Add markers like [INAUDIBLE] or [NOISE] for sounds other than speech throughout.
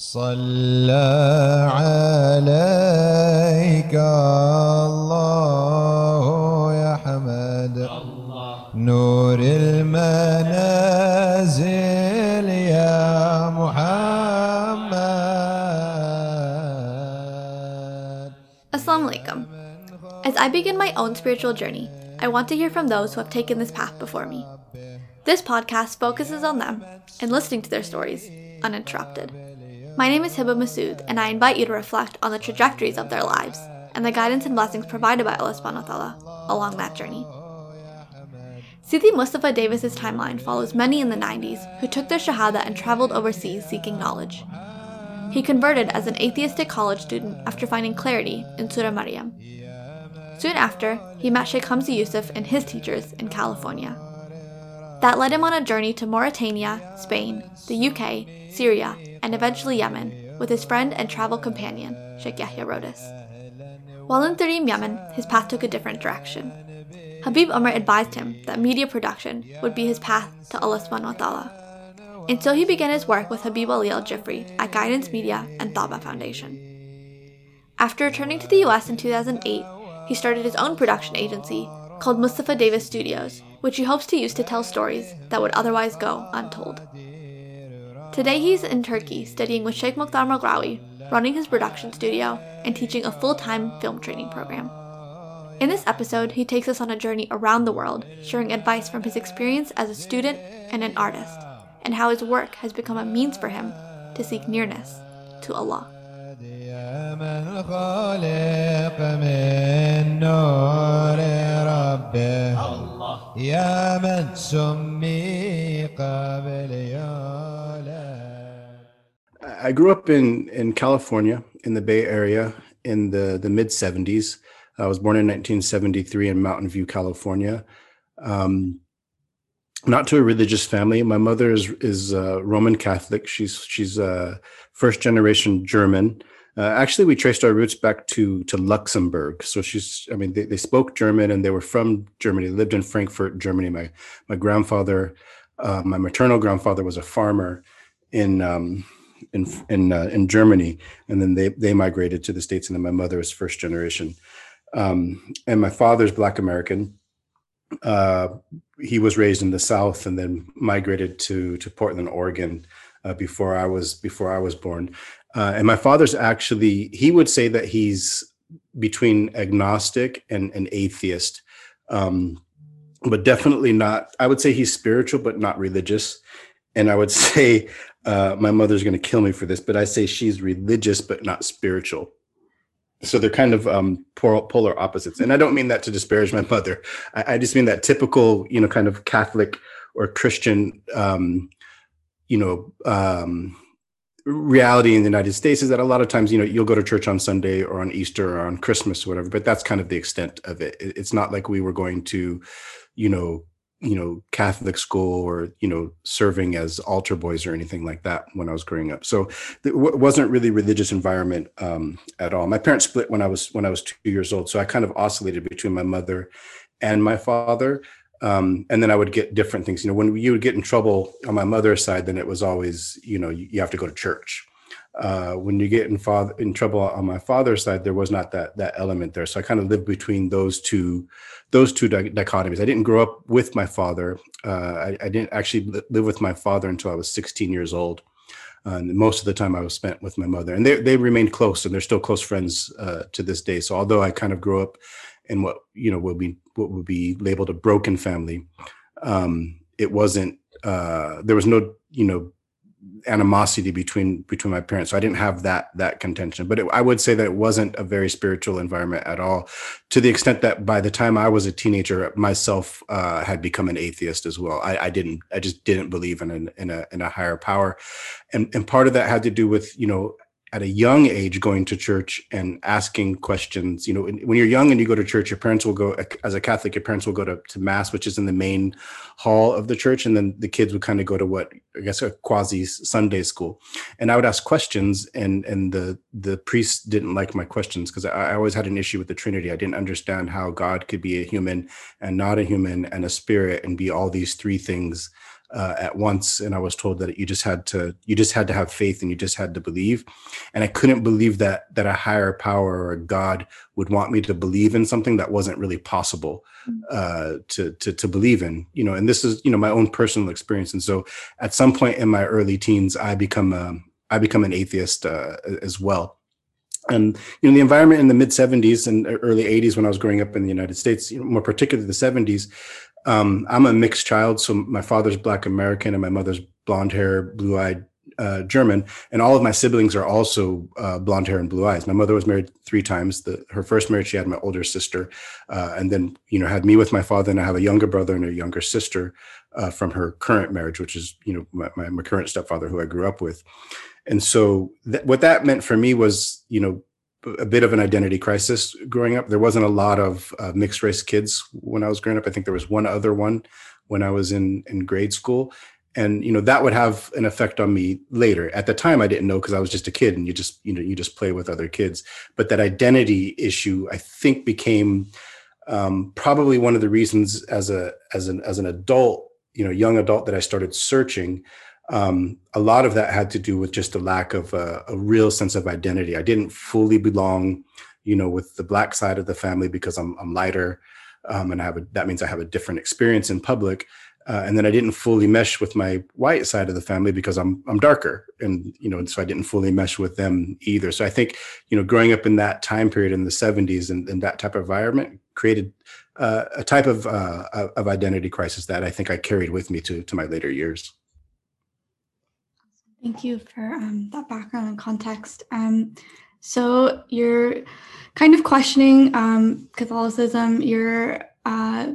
صلى عليك الله يا حمد نور المنازل يا محمد Assalamu alaikum. As I begin my own spiritual journey, I want to hear from those who have taken this path before me. This podcast focuses on them and listening to their stories uninterrupted. My name is Hebah Masood, and I invite you to reflect on the trajectories of their lives and the guidance and blessings provided by Allah subhanahu wa ta'ala along that journey. Sidi Mustafa Davis's timeline follows many in the 90s who took their shahada and traveled overseas seeking knowledge. He converted as an atheistic college student after finding clarity in Surah Maryam. Soon after, he met Sheikh Hamza Yusuf and his teachers in California. That led him on a journey to Mauritania, Spain, the UK, Syria, and eventually Yemen with his friend and travel companion, Sheikh Yahya Rhodus. While in Tarim, Yemen, his path took a different direction. Habib Umar advised him that media production would be his path to Allah subhanahu wa ta'ala. And so he began his work with Habib Ali al Jifri at Guidance Media and Tabah Foundation. After returning to the US in 2008, he started his own production agency called Mustafa Davis Studios, which he hopes to use to tell stories that would otherwise go untold. Today he's in Turkey studying with Sheikh Mokhtar Maghraoui, running his production studio, and teaching a full time film training program. In this episode, he takes us on a journey around the world, sharing advice from his experience as a student and an artist, and how his work has become a means for him to seek nearness to Allah. يا I grew up in in California, in the Bay Area, in the the mid '70s. I was born in 1973 in Mountain View, California. Um, not to a religious family. My mother is is uh, Roman Catholic. She's she's uh, first generation German. Uh, actually, we traced our roots back to to Luxembourg. So she's, I mean, they, they spoke German and they were from Germany. They lived in Frankfurt, Germany. My my grandfather, uh, my maternal grandfather, was a farmer in um, in in uh, in Germany, and then they they migrated to the states. And then my mother is first generation, um, and my father's Black American. Uh, he was raised in the South and then migrated to to Portland, Oregon, uh, before I was before I was born. Uh, and my father's actually he would say that he's between agnostic and and atheist, um, but definitely not. I would say he's spiritual, but not religious. And I would [LAUGHS] say uh, my mother's going to kill me for this, but I say she's religious but not spiritual. So they're kind of um, polar, opposites. And I don't mean that to disparage my mother. I, I just mean that typical, you know, kind of Catholic or Christian, um, you know, um, reality in the United States is that a lot of times, you know, you'll go to church on Sunday or on Easter or on Christmas or whatever, but that's kind of the extent of it. It's not like we were going to, you know, you know catholic school or you know serving as altar boys or anything like that when i was growing up. So it wasn't really religious environment um, at all. My parents split when i was when i was two years old so i kind of oscillated between my mother and my father um, and then i would get different things. You know when you would get in trouble on my mother's side then it was always you know you, you have to go to church uh, when you get in father in trouble on my father's side, there was not that that element there. So I kind of lived between those two those two dichotomies. I didn't grow up with my father. Uh, I, I, didn't actually live with my father until I was 16 years old. Uh, and most of the time I was spent with my mother, and they they remained close, and they're still close friends uh, to this day. So although I kind of grew up in what you know will be what would be labeled a broken family, um, it wasn't. Uh, there was no you know animosity between between my parents. So i didn't have that that contention but it, i would say that it wasn't a very spiritual environment at all. To the extent that by the time i was a teenager myself uh, had become an atheist as well. I, I, didn't i just didn't believe in, an, in a in a higher power. And and part of that had to do with you know at a young age going to church and asking questions. You know when you're young and you go to church your parents will go as a catholic your parents will go to, to mass which is in the main hall of the church and then the kids would kind of go to what i guess a quasi sunday school. And i would ask questions and and the the priest didn't like my questions because I, I always had an issue with the trinity. I didn't understand how god could be a human and not a human and a spirit and be all these three things uh, at once and i was told that you just had to you just had to have faith and you just had to believe. And i couldn't believe that that a higher power or a god would want me to believe in something that wasn't really possible mm. uh, to, to to believe in you know and this is you know my own personal experience. And so at some point in my early teens i become a, i become an atheist uh, as well. And you know the environment in the mid 70s and early 80s when i was growing up in the united states you know, more particularly the 70s um, I'm a mixed child, so my father's Black American and my mother's blonde hair, blue eyed uh, German, and all of my siblings are also uh, blonde hair and blue eyes. My mother was married three times. The, her first marriage, she had my older sister, uh, and then you know had me with my father, and I have a younger brother and a younger sister uh, from her current marriage, which is you know my, my, my current stepfather who I grew up with. And so th- what that meant for me was you know a bit of an identity crisis growing up. There wasn't a lot of uh, mixed race kids when I was growing up. I think there was one other one when I was in in grade school, and you know that would have an effect on me later. At the time, I didn't know because I was just a kid, and you just you know you just play with other kids. But that identity issue, I think, became um, probably one of the reasons as a as an as an adult, you know, young adult, that I started searching um, a lot of that had to do with just a lack of a, a, real sense of identity. I didn't fully belong, you know, with the black side of the family because I'm, I'm lighter, um, and I have a, that means I have a different experience in public. Uh, and then I didn't fully mesh with my white side of the family because I'm I'm darker, and you know, so I didn't fully mesh with them either. So I think you know, growing up in that time period in the '70s and, and that type of environment created uh, a type of uh, of identity crisis that I think I carried with me to to my later years. Thank you for um, that background and context. Um, so you're kind of questioning um, Catholicism. You're uh,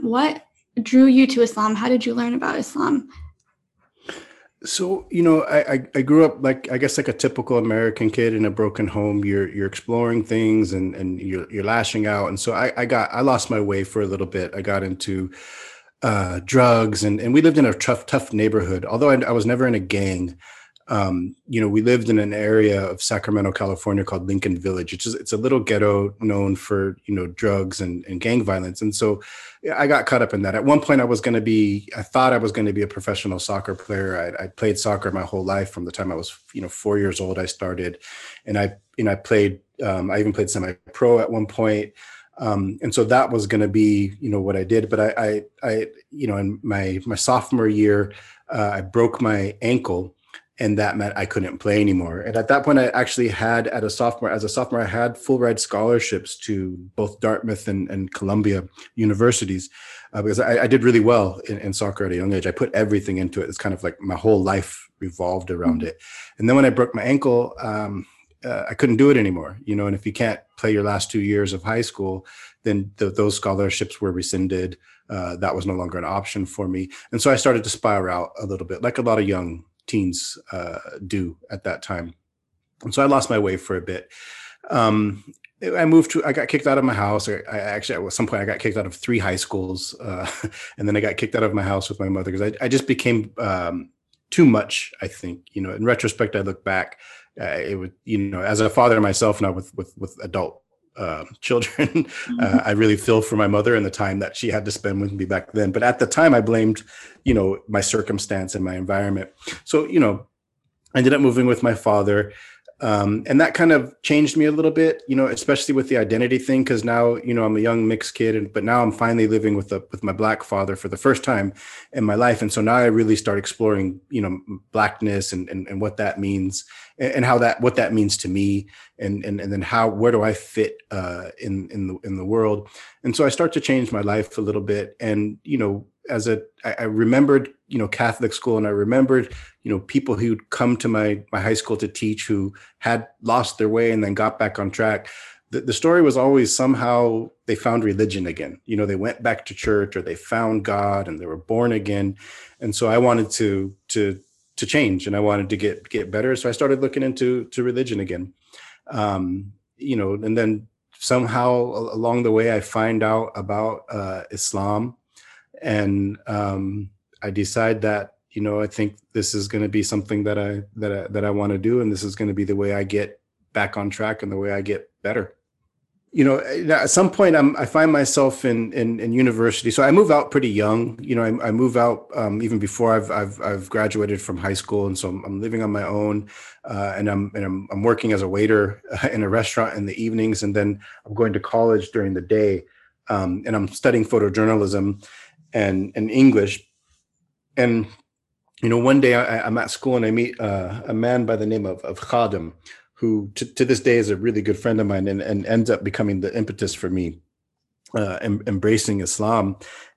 what drew you to Islam? How did you learn about Islam? So you know, I, I, grew up like I guess like a typical American kid in a broken home. You're you're exploring things and and you're you're lashing out. And so I, I got I lost my way for a little bit. I got into uh, drugs, and and we lived in a tough tough neighborhood. Although I, I was never in a gang, um, you know, we lived in an area of Sacramento, California called Lincoln Village. It's just, it's a little ghetto known for you know drugs and, and gang violence, and so I got caught up in that. At one point, I was going to be, I thought I was going to be a professional soccer player. I, I played soccer my whole life from the time I was you know four years old. I started, and I you know I played. Um, I even played semi-pro at one point. Um, and so that was going to be you know what I did. But I, I, I you know in my my sophomore year, uh, I broke my ankle, and that meant I couldn't play anymore. And at that point, I actually had at a sophomore as a sophomore, I had full ride scholarships to both Dartmouth and, and Columbia universities uh, because I, I, did really well in, in, soccer at a young age. I put everything into it. It's kind of like my whole life revolved around mm-hmm. it. And then when I broke my ankle, um, uh, I couldn't do it anymore, you know. And if you can't play your last two years of high school, then those scholarships were rescinded. Uh, that was no longer an option for me, and so I started to spiral out a little bit, like a lot of young teens uh, do at that time. And so I lost my way for a bit. Um, I moved to, I got kicked out of my house. I, I actually, at some point, I got kicked out of three high schools. Uh, [LAUGHS] and then I got kicked out of my house with my mother because I, I just became um, too much, I think. You know, in retrospect, I look back, uh, it would, you know, as a father myself now with, with, with adult uh, [LAUGHS] children. Mm-hmm. Uh, I really feel for my mother and the time that she had to spend with me back then. But at the time, I blamed, you know, my circumstance and my environment. So, you know, I ended up moving with my father. Um, and that kind of changed me a little bit, you know, especially with the identity thing, because now, you know, I'm a young mixed kid, and but now I'm finally living with a with my black father for the first time in my life, and so now I really start exploring, you know, blackness and and, and what that means, and, and how that what that means to me, and and and then how where do I fit uh, in in the in the world, and so I start to change my life a little bit, and you know, as a I, I remembered you know Catholic school, and I remembered you know people who'd come to my my high school to teach who had lost their way and then got back on track. The, the story was always somehow they found religion again. You know, they went back to church or they found God and they were born again. And so I wanted to to to change and I wanted to get get better. So I started looking into to religion again. Um, you know, and then somehow along the way I find out about uh, Islam and um, I decide that you know I think this is going to be something that I that I, that I want to do, and this is going to be the way I get back on track and the way I get better. you know, at some point, I'm, I find myself in, in, in university. So I move out pretty young. You know, I, I move out um, even before I've, I've I've graduated from high school, and so I'm, living on my own, uh, and I'm and I'm, I'm working as a waiter in a restaurant in the evenings, and then I'm going to college during the day, um, and I'm studying photojournalism and and English, and you know, one day I, am at school and I meet uh, a man by the name of of Khadim who to, to this day is a really good friend of mine and, and ends up becoming the impetus for me uh, em, embracing Islam.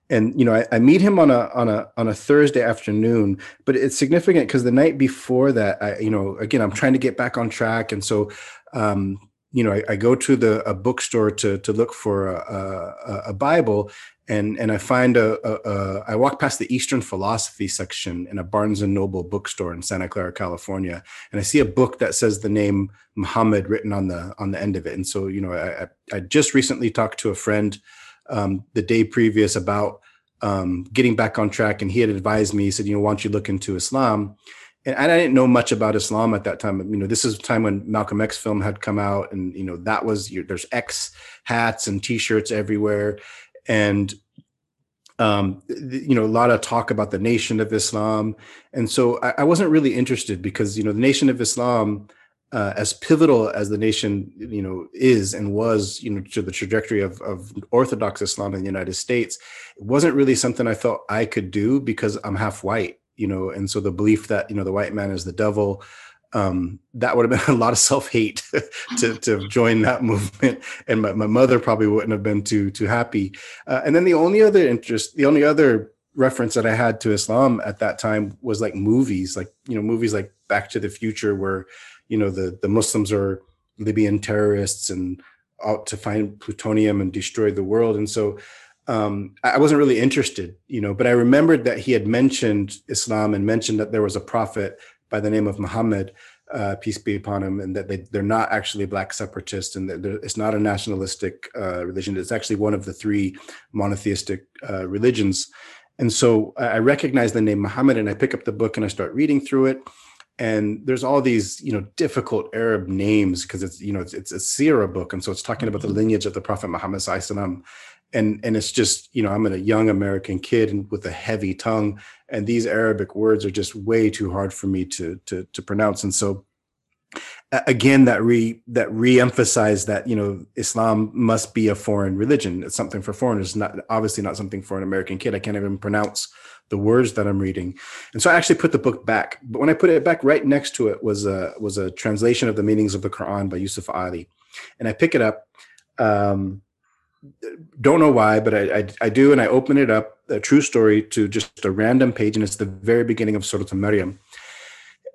And you know, I, I, meet him on a on a on a Thursday afternoon, but it's significant because the night before that, I you know, again, I'm trying to get back on track, and so um, you know, I, I, go to the a bookstore to to look for a, a, a Bible, and and I find a, a, a I walk past the Eastern philosophy section in a Barnes and Noble bookstore in Santa Clara, California, and I see a book that says the name Muhammad written on the on the end of it. And so you know, I I just recently talked to a friend um, the day previous about um, getting back on track, and he had advised me. He said, you know, why don't you look into Islam? And I didn't know much about Islam at that time. You know, this is a time when Malcolm X film had come out, and you know that was there's X hats and T-shirts everywhere and um, you know, a lot of talk about the Nation of Islam, and so I, I wasn't really interested because you know the Nation of Islam, uh, as pivotal as the nation you know is and was, you know, to the trajectory of of Orthodox Islam in the United States, it wasn't really something I felt I could do because I'm half white, you know, and so the belief that you know the white man is the devil um, that would have been [LAUGHS] a lot of self-hate [LAUGHS] to, to join that [LAUGHS] movement. And my, my mother probably wouldn't have been too too happy. Uh, and then the only other interest the only other reference that i had to islam at that time was like movies like you know movies like back to the future where you know the the muslims are libyan terrorists and out to find plutonium and destroy the world. And so um, I wasn't really interested, you know, but I remembered that he had mentioned Islam and mentioned that there was a prophet by the name of Muhammad, uh, peace be upon him, and that they, they're not actually black separatists and that it's not a nationalistic uh, religion. It's actually one of the three monotheistic uh, religions. And so I recognize the name Muhammad and I pick up the book and I start reading through it. And there's all these, you know, difficult Arab names because it's, you know, it's, it's a Sirah book. And so it's talking about the lineage of the Prophet Muhammad sallam and and it's just you know i'm a young american kid and with a heavy tongue and these arabic words are just way too hard for me to to, to pronounce. And so again that re that re-emphasized that you know islam must be a foreign religion. It's something for foreigners not obviously not something for an american kid. I can't even pronounce the words that i'm reading. And so i actually put the book back. But when i put it back right next to it was a was a translation of the meanings of the quran by yusuf ali. And i pick it up um, don't know why, but I, I, I do, and I open it up, a true story, to just a random page, and it's the very beginning of Surah Maryam.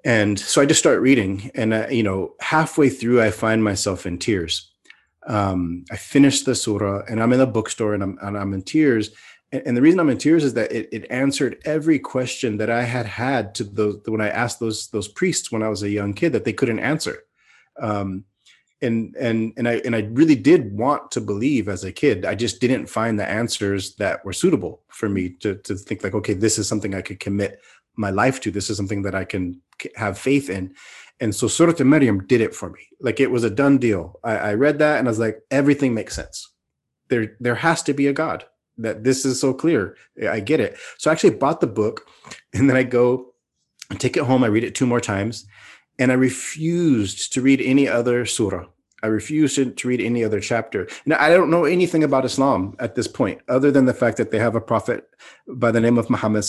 And so I just start reading, and uh, you know, halfway through, I find myself in tears. Um, I finish the surah, and I'm in the bookstore, and I'm and I'm in tears. And, and the reason I'm in tears is that it, it answered every question that I had had to those when I asked those those priests when I was a young kid that they couldn't answer. Um, and and and I and I really did want to believe as a kid. I just didn't find the answers that were suitable for me to to think like, okay, this is something I could commit my life to. This is something that I can have faith in. And so Surah Al Maryam did it for me. Like it was a done deal. I, I read that and I was like, everything makes sense. There there has to be a God. That this is so clear. I get it. So I actually bought the book and then I go and take it home. I read it two more times and I refused to read any other surah. I refused to read any other chapter. Now, I don't know anything about Islam at this point, other than the fact that they have a prophet by the name of Muhammad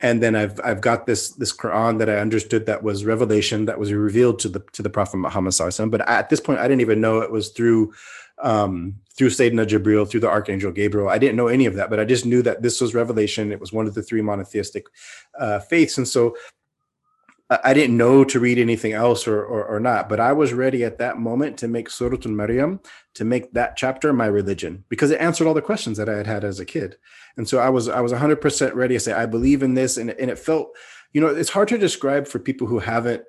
and then I've I've got this this Quran that I understood that was revelation that was revealed to the to the Prophet Muhammad But at this point, I didn't even know it was through um, through Sayyidina Jibril, through the Archangel Gabriel. I didn't know any of that, but I just knew that this was revelation. It was one of the three monotheistic uh, faiths, and so I didn't know to read anything else or, or, or, not, but I was ready at that moment to make Surah Al-Maryam, to make that chapter my religion because it answered all the questions that I had had as a kid. And so I was, I was 100% ready to say, I believe in this. And, and it felt, you know, it's hard to describe for people who haven't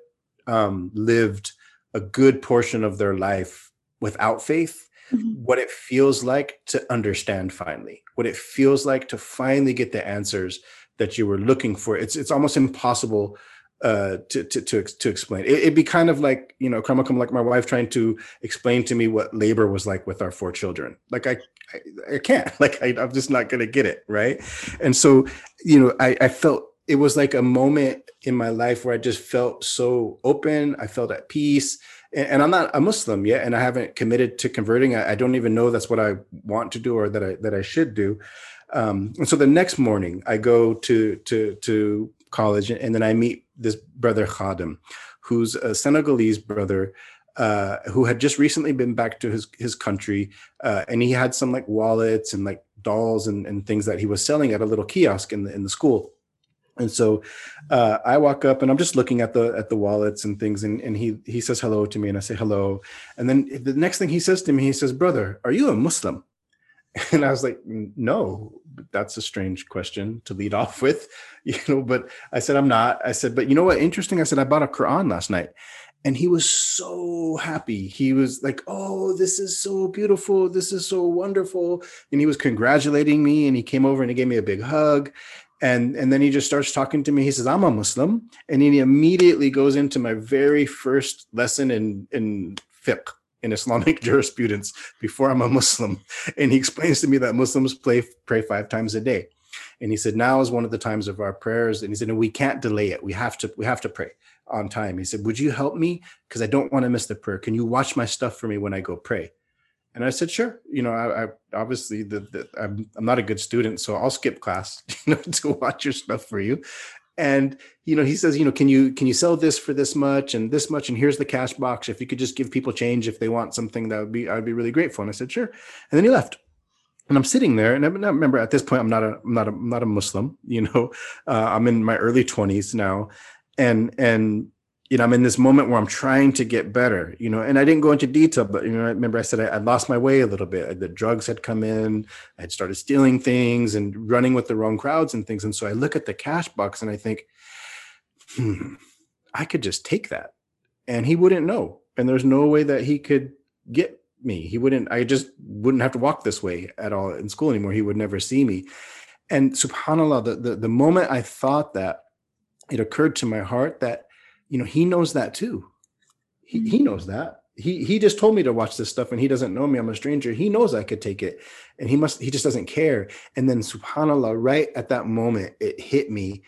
um, lived a good portion of their life without faith, mm-hmm. what it feels like to understand finally, what it feels like to finally get the answers that you were looking for. It's, it's almost impossible uh, to, to, to, to explain. It, would be kind of like, you know, come like my wife trying to explain to me what labor was like with our four children. Like I, I, I can't, [LAUGHS] like, I, am just not going to get it. Right. And so, you know, I, I felt it was like a moment in my life where I just felt so open. I felt at peace and, and I'm not a Muslim yet, and I haven't committed to converting. I, I, don't even know that's what I want to do or that I, that I should do. Um, and so the next morning I go to, to, to college and then I meet this brother Khadim, who's a Senegalese brother uh, who had just recently been back to his his country, uh, and he had some like wallets and like dolls and, and things that he was selling at a little kiosk in the in the school. And so uh, I walk up and I'm just looking at the at the wallets and things, and, and he he says hello to me, and I say hello, and then the next thing he says to me, he says, "Brother, are you a Muslim?" [LAUGHS] And I was like, "No, that's a strange question to lead [LAUGHS] off with, you know." But I said, "I'm not." I said, "But you know what? Interesting." I said, "I bought a Quran last night." And he was so happy. He was like, Oh, this is so beautiful. This is so wonderful. And he was congratulating me. And he came over and he gave me a big hug and and then he just starts talking to me he says i'm a muslim and then he immediately goes into my very first lesson in in fiqh in islamic [LAUGHS] jurisprudence before i'm a muslim. And he explains to me that muslims pray pray five times a day. And he said now is one of the times of our prayers. And he said and we can't delay it. We have to we have to pray on time. He said would you help me? Because i don't want to miss the prayer. Can you watch my stuff for me when i go pray? And I said, sure. You know, I, I obviously the, the, I'm I'm not a good student, so I'll skip class, [LAUGHS] you know, to watch your stuff for you. And you know, he says, you know, can you can you sell this for this much and this much? And here's the cash box. If you could just give people change if they want something, that would be I'd be really grateful. And I said, sure. And then he left. And I'm sitting there, and I remember at this point, I'm not a I'm not a I'm not a Muslim. You know, uh, I'm in my early 20s now, and and you know, I'm in this moment where I'm trying to get better, you know, and I didn't go into detail, but, you know, I remember I said I, I lost my way a little bit. The drugs had come in, I had started stealing things and running with the wrong crowds and things. And so I look at the cash box and I think, hmm, I could just take that and he wouldn't know. And there's no way that he could get me. He wouldn't, I just wouldn't have to walk this way at all in school anymore. He would never see me. And subhanAllah, the, the, the moment I thought that, it occurred to my heart that you know, he knows that too. He, he mm-hmm. knows that. He he just told me to watch this stuff and he doesn't know me. I'm a stranger. He knows I could take it. And he must, he just doesn't care. And then subhanAllah, right at that moment, it hit me.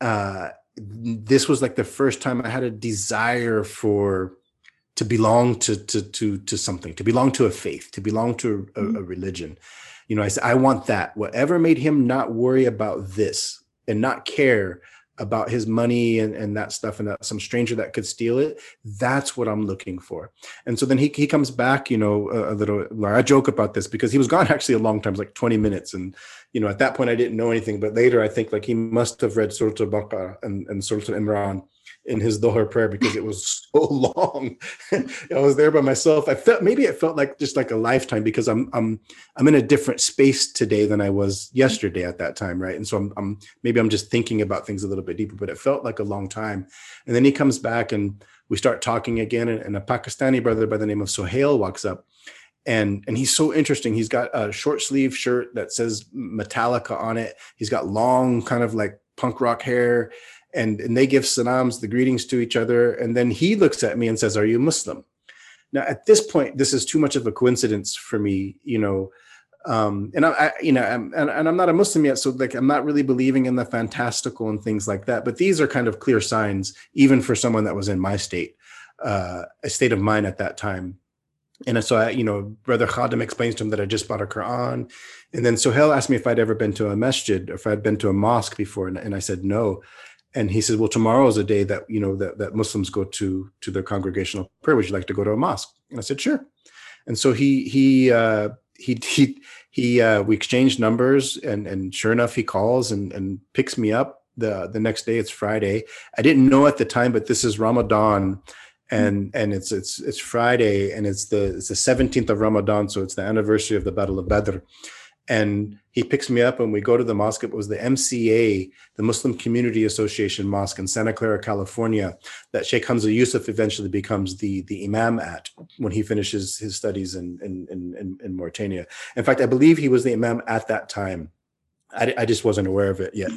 Uh this was like the first time I had a desire for to belong to to to to something, to belong to a faith, to belong to a, a mm-hmm. religion. You know, I said, I want that. Whatever made him not worry about this and not care about his money and, and that stuff and that some stranger that could steal it that's what i'm looking for. And so then he, he comes back you know a, a little i joke about this because he was gone [LAUGHS] actually a long time like 20 minutes. And you know at that point i didn't know anything. But later i think like he must have read surah al-baqarah and, and surah al-imran in his Dhuhr prayer because it was [LAUGHS] so long. [LAUGHS] I was there by myself. I felt maybe it felt like just like a lifetime because I'm I'm I'm in a different space today than I was yesterday at that time, right? And so I'm, I'm maybe I'm just thinking about things a little bit deeper, but it felt like a long time. And then he comes back and we start talking again, and, and a Pakistani brother by the name of Sohail walks up. And, and he's so interesting. He's got a short sleeve shirt that says Metallica on it. He's got long, kind of like punk rock hair and, and they give salams, the greetings to each other. And then he looks at me and says, Are you Muslim? Now, at this point, this is too much of a coincidence for me, you know. Um, and I, I you know, I'm, and, and I'm not a Muslim yet, so like I'm not really believing in the fantastical and things like that. But these are kind of clear signs, even for someone that was in my state, uh, a state of mind at that time. And so, I, you know, Brother Khadim explains to him that I just bought a Quran. And then Sohail asked me if I'd ever been to a masjid or if I'd been to a mosque before. And, and I said no and he says, "Well, tomorrow is a day that you know that, that Muslims go to to their congregational prayer. Would you like to go to a mosque?" And I said, "Sure." And so he he uh, he [LAUGHS] he he uh, we exchanged numbers, and and sure enough, he calls and and picks me up the the next day. It's Friday. I didn't know at the time, but this is Ramadan, and and it's it's it's Friday, and it's the it's the seventeenth of Ramadan, so it's the anniversary of the Battle of Badr and he picks me up and we go to the mosque. It was the MCA, the Muslim Community Association Mosque in Santa Clara, California, that Sheikh Hamza Yusuf eventually becomes the, the imam at when he finishes his studies in, in, in, in Mauritania. In fact, I believe he was the imam at that time. I, I just wasn't aware of it yet.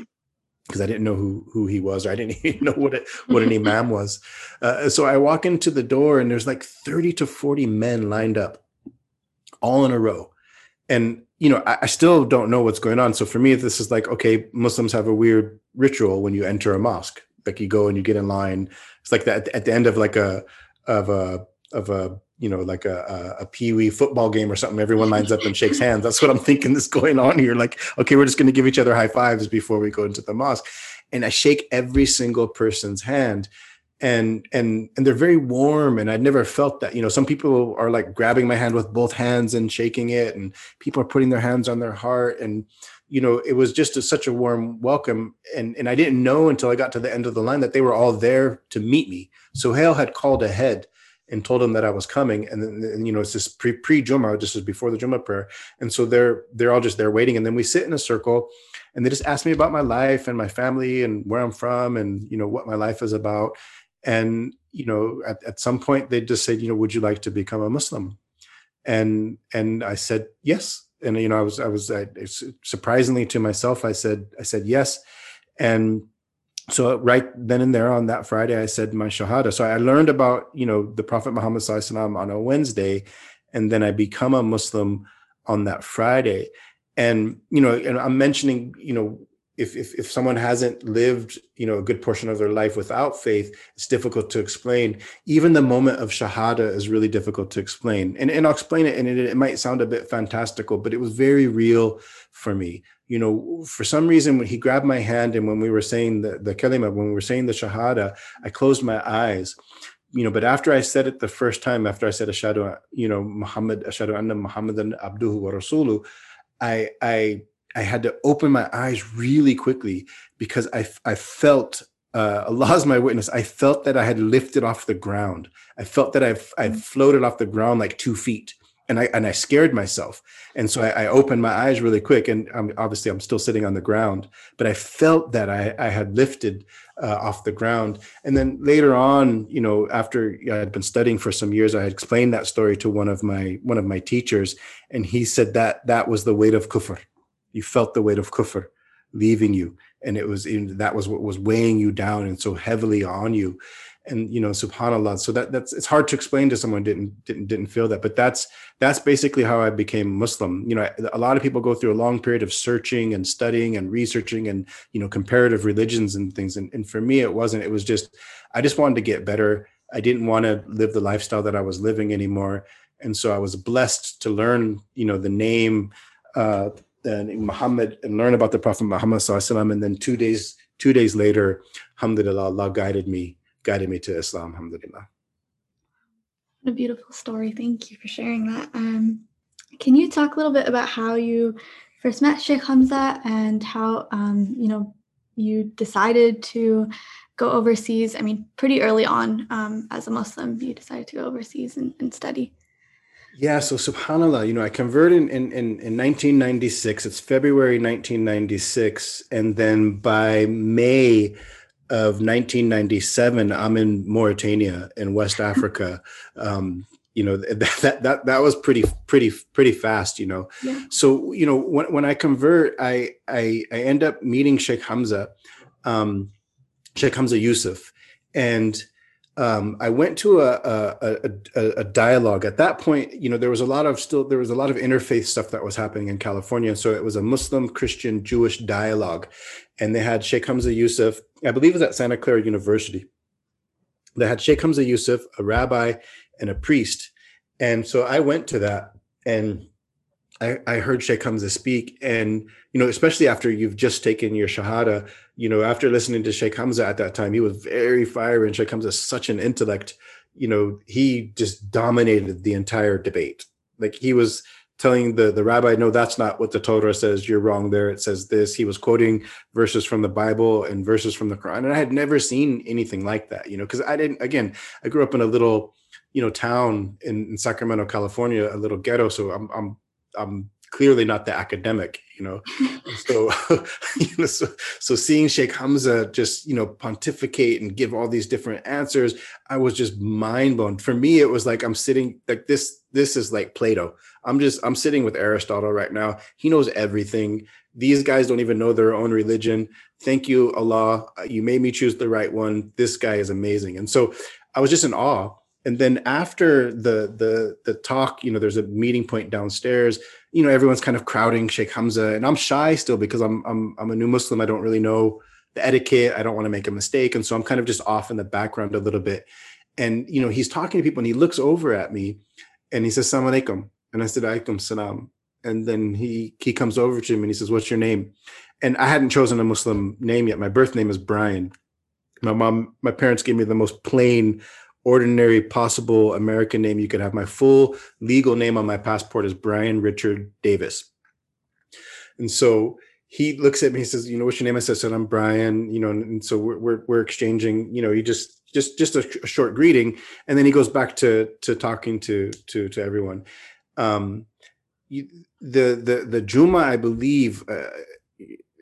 because I didn't know who who he was, or I didn't [LAUGHS] even know what it, what an imam [LAUGHS] was. Uh, so I walk into the door, and there's like 30 to 40 men lined up, all in a row, and you know I, I still don't know what's going on. So for me, this is like okay, Muslims have a weird ritual when you enter a mosque, like you go and you get in line. It's like that at the end of like a of a of a you know like a, a, a pee-wee football game or something everyone lines up and shakes hands. That's what i'm thinking is going on here. Like okay we're just going to give each other high fives before we go into the mosque. And i shake every single person's hand and and and they're very warm and i'd never felt that you know some people are like grabbing my hand with both hands and shaking it and people are putting their hands on their heart and you know it was just a, such a warm welcome and and i didn't know until i got to the end of the line that they were all there to meet me Sohail had called ahead and told them that I was coming. And then, and, you know, it's just pre pre Juma, just as before the Juma prayer. And so they're they're all just there waiting. And then we sit in a circle, and they just ask me about my life and my family and where I'm from and you know what my life is about. And you know, at, at some point they just said, you know, would you like to become a Muslim? And and I said yes. And you know, I was I was I, surprisingly to myself, I said I said yes. And so right then and there on that Friday, I said my shahada. So I learned about you know the Prophet Muhammad on a Wednesday, and then I become a Muslim on that Friday. And you know, and I'm mentioning you know if, if if someone hasn't lived you know a good portion of their life without faith, it's difficult to explain. Even the moment of shahada is really difficult to explain. And and I'll explain it, and it, it might sound a bit fantastical, but it was very real for me you know, for some reason, when he grabbed my hand and when we were saying the, the kalima, when we were saying the shahada, I closed my eyes, you know, but after I said it the first time, after I said ashadu, you know, Muhammad, ashadu anna Muhammadan abduhu wa rasulu, I, I, I had to open my eyes really quickly because I, I felt uh, Allah is my witness. I felt that I had lifted off the ground. I felt that I've, I floated off the ground like two feet and I and I scared myself. And so I, I opened my eyes really quick, and I'm, obviously I'm still sitting on the ground, but I felt that I, I had lifted uh, off the ground. And then later on, you know, after I had been studying for some years, I had explained that story to one of my one of my teachers, and he said that that was the weight of kufr. You felt the weight of kufr leaving you, and it was in, that was what was weighing you down and so heavily on you. And you know subhanallah. So that that's it's hard to explain to someone didn't didn't didn't feel that. But that's that's basically how i became muslim. You know a lot of people go through a long period of searching and studying and researching and you know comparative religions and things. And, and for me it wasn't. It was just i just wanted to get better. I didn't want to live the lifestyle that i was living anymore. And so i was blessed to learn you know the name uh and Muhammad and learn about the Prophet Muhammad and then two days two days later, alhamdulillah, Allah guided me guided me to Islam, alhamdulillah. What a beautiful story. Thank you for sharing that. Um, can you talk a little bit about how you first met Sheikh Hamza and how um, you know you decided to go overseas? I mean, pretty early on um, as a Muslim, you decided to go overseas and, and study. Yeah, so subhanAllah, you know, I converted in, in, in 1996. It's February 1996. And then by May of 1997, I'm in Mauritania in West [LAUGHS] Africa. Um, you know that, that that that was pretty pretty pretty fast you know yeah. so you know when, when i convert i i i end up meeting sheikh hamza um sheikh hamza yusuf and um, I went to a, a, a, a, dialogue. At that point, you know, there was a lot of still there was a lot of interfaith stuff that was happening in California. So it was a Muslim, Christian, Jewish dialogue, and they had Sheikh Hamza Yusuf. I believe it was at Santa Clara University. They had Sheikh Hamza Yusuf, a rabbi, and a priest. And so I went to that, and I, I heard Sheikh Hamza speak, and you know, especially after you've just taken your shahada, you know, after listening to Sheikh Hamza at that time, he was very fiery, and Sheikh Hamza is such an intellect. You know, he just dominated the entire debate. Like he was telling the the rabbi, "No, that's not what the Torah says. You're wrong there. It says this." He was quoting verses from the Bible and verses from the Quran, and I had never seen anything like that. You know, because I didn't. Again, I grew up in a little, you know, town in, in Sacramento, California, a little ghetto. So I'm I'm I'm clearly not the academic, you know. [LAUGHS] so, [LAUGHS] you know, so, so seeing Sheikh Hamza just, you know, pontificate and give all these different answers, I was just mind blown. For me, it was like I'm sitting like this. This is like Plato. I'm just I'm sitting with Aristotle right now. He knows everything, these guys don't even know their own religion. Thank you, Allah. You made me choose the right one. This guy is amazing. And so I was just in awe. And then after the the the talk, you know, there's a meeting point downstairs. You know, everyone's kind of crowding Sheikh Hamza, and I'm shy still because I'm I'm I'm a new Muslim. I don't really know the etiquette. I don't want to make a mistake, and so I'm kind of just off in the background a little bit. And you know, he's talking to people, and he looks over at me, and he says, "Salam alaikum," and I said, "Alaikum salam." and then he he comes over to him and he says, "What's your name?" And I hadn't chosen a Muslim name yet. My birth name is Brian. My mom, my parents gave me the most plain, ordinary possible American name you could have. My full legal name on my passport is Brian Richard Davis. And so he looks at me. He says, "You know what's your name?" I said, "I'm Brian." You know, and so we're we're, we're exchanging. You know, he just just just a, a, short greeting, and then he goes back to to talking to to to everyone. Um, you, the the the Juma, I believe. Uh,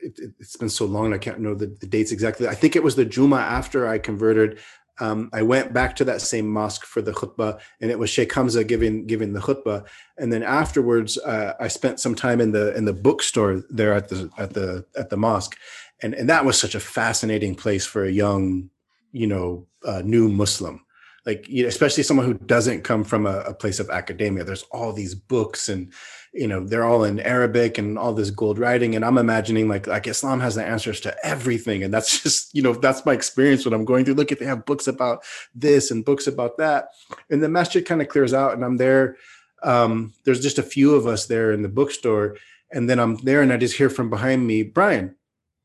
it, has been so long, I can't know the, the, dates exactly. I think it was the Juma after I converted. Um, I went back to that same mosque for the khutbah, and it was Sheikh Hamza giving giving the khutbah. And then afterwards, uh, I spent some time in the in the bookstore there at the at the at the mosque, and and that was such a fascinating place for a young, you know, uh, new Muslim. Like you know, especially someone who doesn't come from a, a, place of academia. There's all these books and you know they're all in arabic and all this gold writing and i'm imagining like like islam has the answers to everything and that's [LAUGHS] just you know that's my experience when i'm going through. Look at they have books about this and books about that and the masjid kind of clears out and i'm there um, there's just a few of us there in the bookstore and then i'm there and i just hear from behind me brian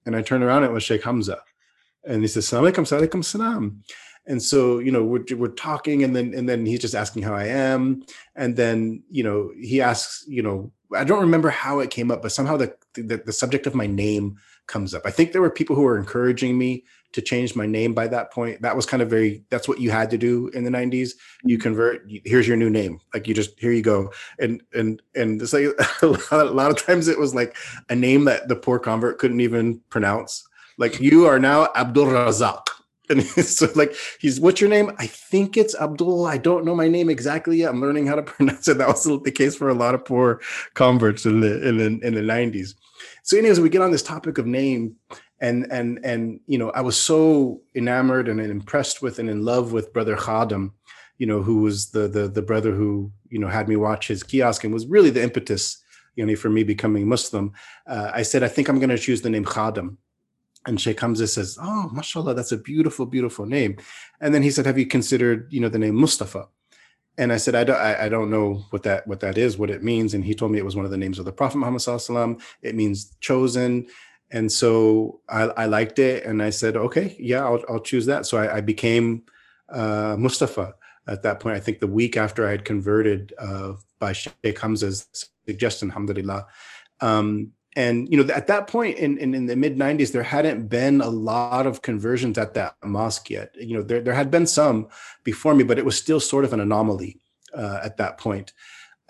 and i turn around and it was sheikh hamza and he says salam alaikum salam salam and so you know we're, we're talking and then and then he's just asking how i am. And then you know he asks you know i don't remember how it came up but somehow the, the, the subject of my name comes up. I think there were people who were encouraging me to change my name by that point. That was kind of very that's what you had to do in the 90s you mm-hmm. convert here's your new name. Like you just here you go. And and and it's like [LAUGHS] a lot, a lot of times it was like a name that the poor convert couldn't even pronounce. Like you are now abdul razak and [LAUGHS] so like he's what's your name? I think it's abdul i don't know my name exactly yet. I'm learning how to [LAUGHS] pronounce it. That was the case for a lot of poor converts in the in the, in the 90s so anyways we get on this topic of name and and and you know i was so enamored and impressed with and in love with brother khadim you know who was the the the brother who you know had me watch his kiosk and was really the impetus you know for me becoming muslim. Uh, i said i think i'm going to choose the name khadim and Sheikh Hamza says, "Oh, mashallah, that's a beautiful, beautiful name." And then he said, "Have you considered, you know, the name Mustafa?" And I said, I don't, I, I don't know what that what that is, what it means. And he told me it was one of the names of the Prophet Muhammad It means chosen. And so I, I, liked it, and I said, okay, yeah, I'll, I'll choose that. So I, I became uh, Mustafa at that point. I think the week after I had converted uh, by Sheikh Hamza's suggestion, alhamdulillah. Um, and you know at that point in, in, in, the mid 90s there hadn't been a lot of conversions at that mosque yet. You know there, there had been some before me but it was still sort of an anomaly uh, at that point.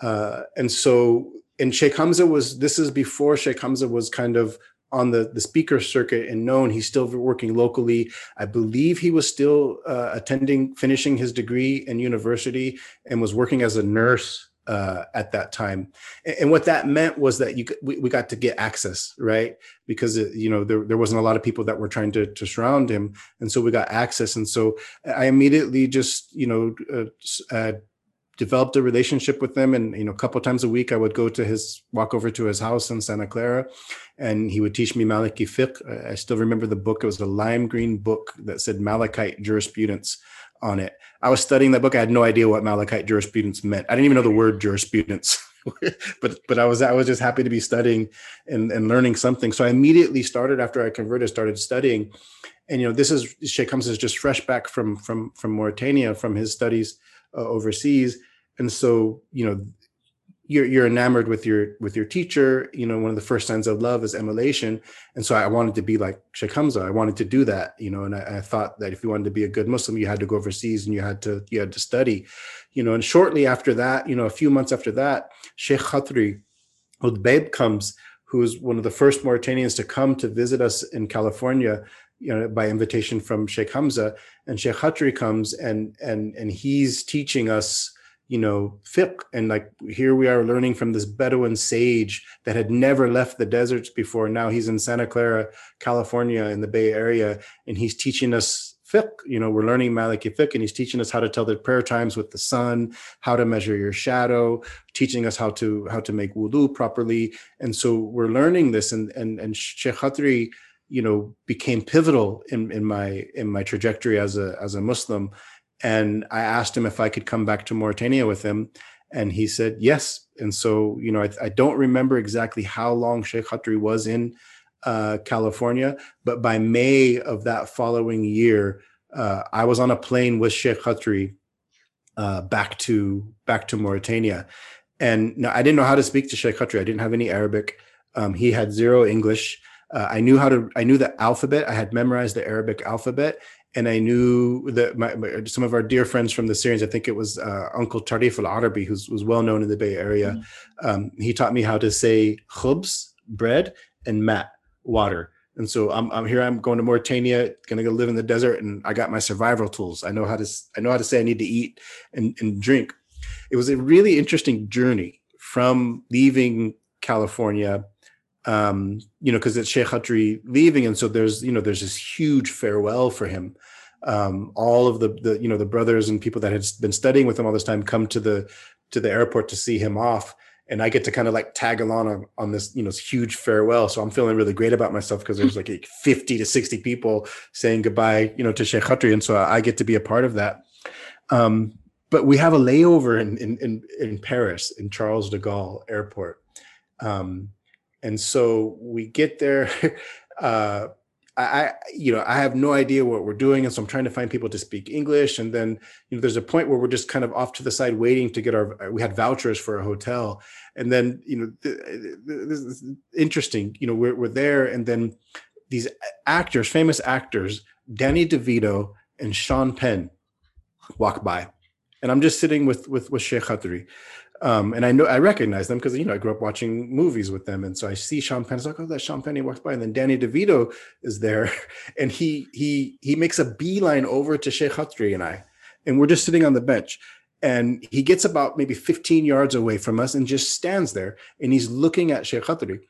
Uh, and so and sheikh hamza was this is before sheikh hamza was kind of on the, the speaker circuit and known. He's still working locally. I believe he was still uh, attending finishing his degree in university and was working as a nurse uh, at that time. And, what that meant was that you we, we got to get access, right? Because it, you know there, there wasn't a lot of people that were trying to to surround him, and so we got access. And so I immediately just you know uh, uh, developed a relationship with him, and you know a couple times a week I would go to his walk over to his house in Santa Clara, and he would teach me Maliki fiqh. I still remember the book; it was a lime green book that said Malikite jurisprudence on it. I was studying that book. I had no idea what Malikite jurisprudence meant. I didn't even know the word jurisprudence, [LAUGHS] but but I was I was just happy to be studying and, and learning something. So I immediately started after I converted, started studying. And you know, this is Sheikh Hamza is just fresh back from from from Mauritania from his studies uh, overseas, and so you know you're you're enamored with your with your teacher. You know one of the first signs of love is emulation. And so i wanted to be like sheikh hamza i wanted to do that you know and I, I, thought that if you wanted to be a good muslim you had to go overseas and you had to you had to study you know. And shortly after that you know a few months after that sheikh khatri Udbaib comes who's one of the first mauritanians to come to visit us in california you know by invitation from sheikh hamza. And sheikh khatri comes and and and he's teaching us you know, fiqh. And like here we are learning from this Bedouin sage that had never left the deserts before. Now he's in Santa Clara, California, in the Bay Area, and he's teaching us fiqh. You know, we're learning Maliki fiqh, and he's teaching us how to tell the prayer times with the sun, how to measure your shadow, teaching us how to how to make wudu properly. And so we're learning this, and and and Sheikh Khatri, you know, became pivotal in in my in my trajectory as a as a Muslim and I asked him if I could come back to Mauritania with him, and he said yes. And so, you know, I, I don't remember exactly how long Sheikh Khatri was in uh, California, but by May of that following year, uh, I was on a plane with Sheikh Khatri uh, back to back to Mauritania, and I didn't know how to speak to Sheikh Khatri. I didn't have any Arabic. Um, he had zero English. Uh, I knew how to. I knew the alphabet. I had memorized the Arabic alphabet, and I knew that my, my, some of our dear friends from the Syrians, I think it was uh, Uncle Tarif Al Arabi, who was well known in the Bay Area. Mm-hmm. Um, he taught me how to say khubs, bread, and mat, water. And so I'm, I'm here. I'm going to Mauritania, going to go live in the desert, and I got my survival tools. I know how to I know how to say I need to eat and, and drink. It was a really interesting journey from leaving California um, you know, because it's Sheikh Khatri leaving, and so there's you know there's this huge farewell for him. Um, all of the the you know the brothers and people that had been studying with him all this time come to the to the airport to see him off, and I get to kind of like tag along on, on this you know this huge farewell. So I'm feeling really great about myself because there's like 50 to 60 people saying goodbye, you know, to Sheikh Khatri, and so I get to be a part of that. Um, but we have a layover in in in, in Paris in Charles de Gaulle Airport. Um, and so we get there. [LAUGHS] Uh, I, you know, I have no idea what we're doing, and so I'm trying to find people to speak English. And then, you know, there's a point where we're just kind of off to the side waiting to get our. We had vouchers for a hotel, and then, you know, this is interesting. You know, we're we're there, and then these actors, famous actors, Danny DeVito and Sean Penn, walk by, and I'm just sitting with with with Sheikh Khatri, um, and I know I recognize them because you know I grew up watching movies with them, and so I see Sean Penn. It's like, oh, that Sean Penn. He walks by, and then Danny DeVito is there, [LAUGHS] and he he he makes a beeline over to Sheikh Khatri and I, and we're just sitting on the bench, and he gets about maybe 15 yards away from us and just stands there, and he's looking at Sheikh Khatri.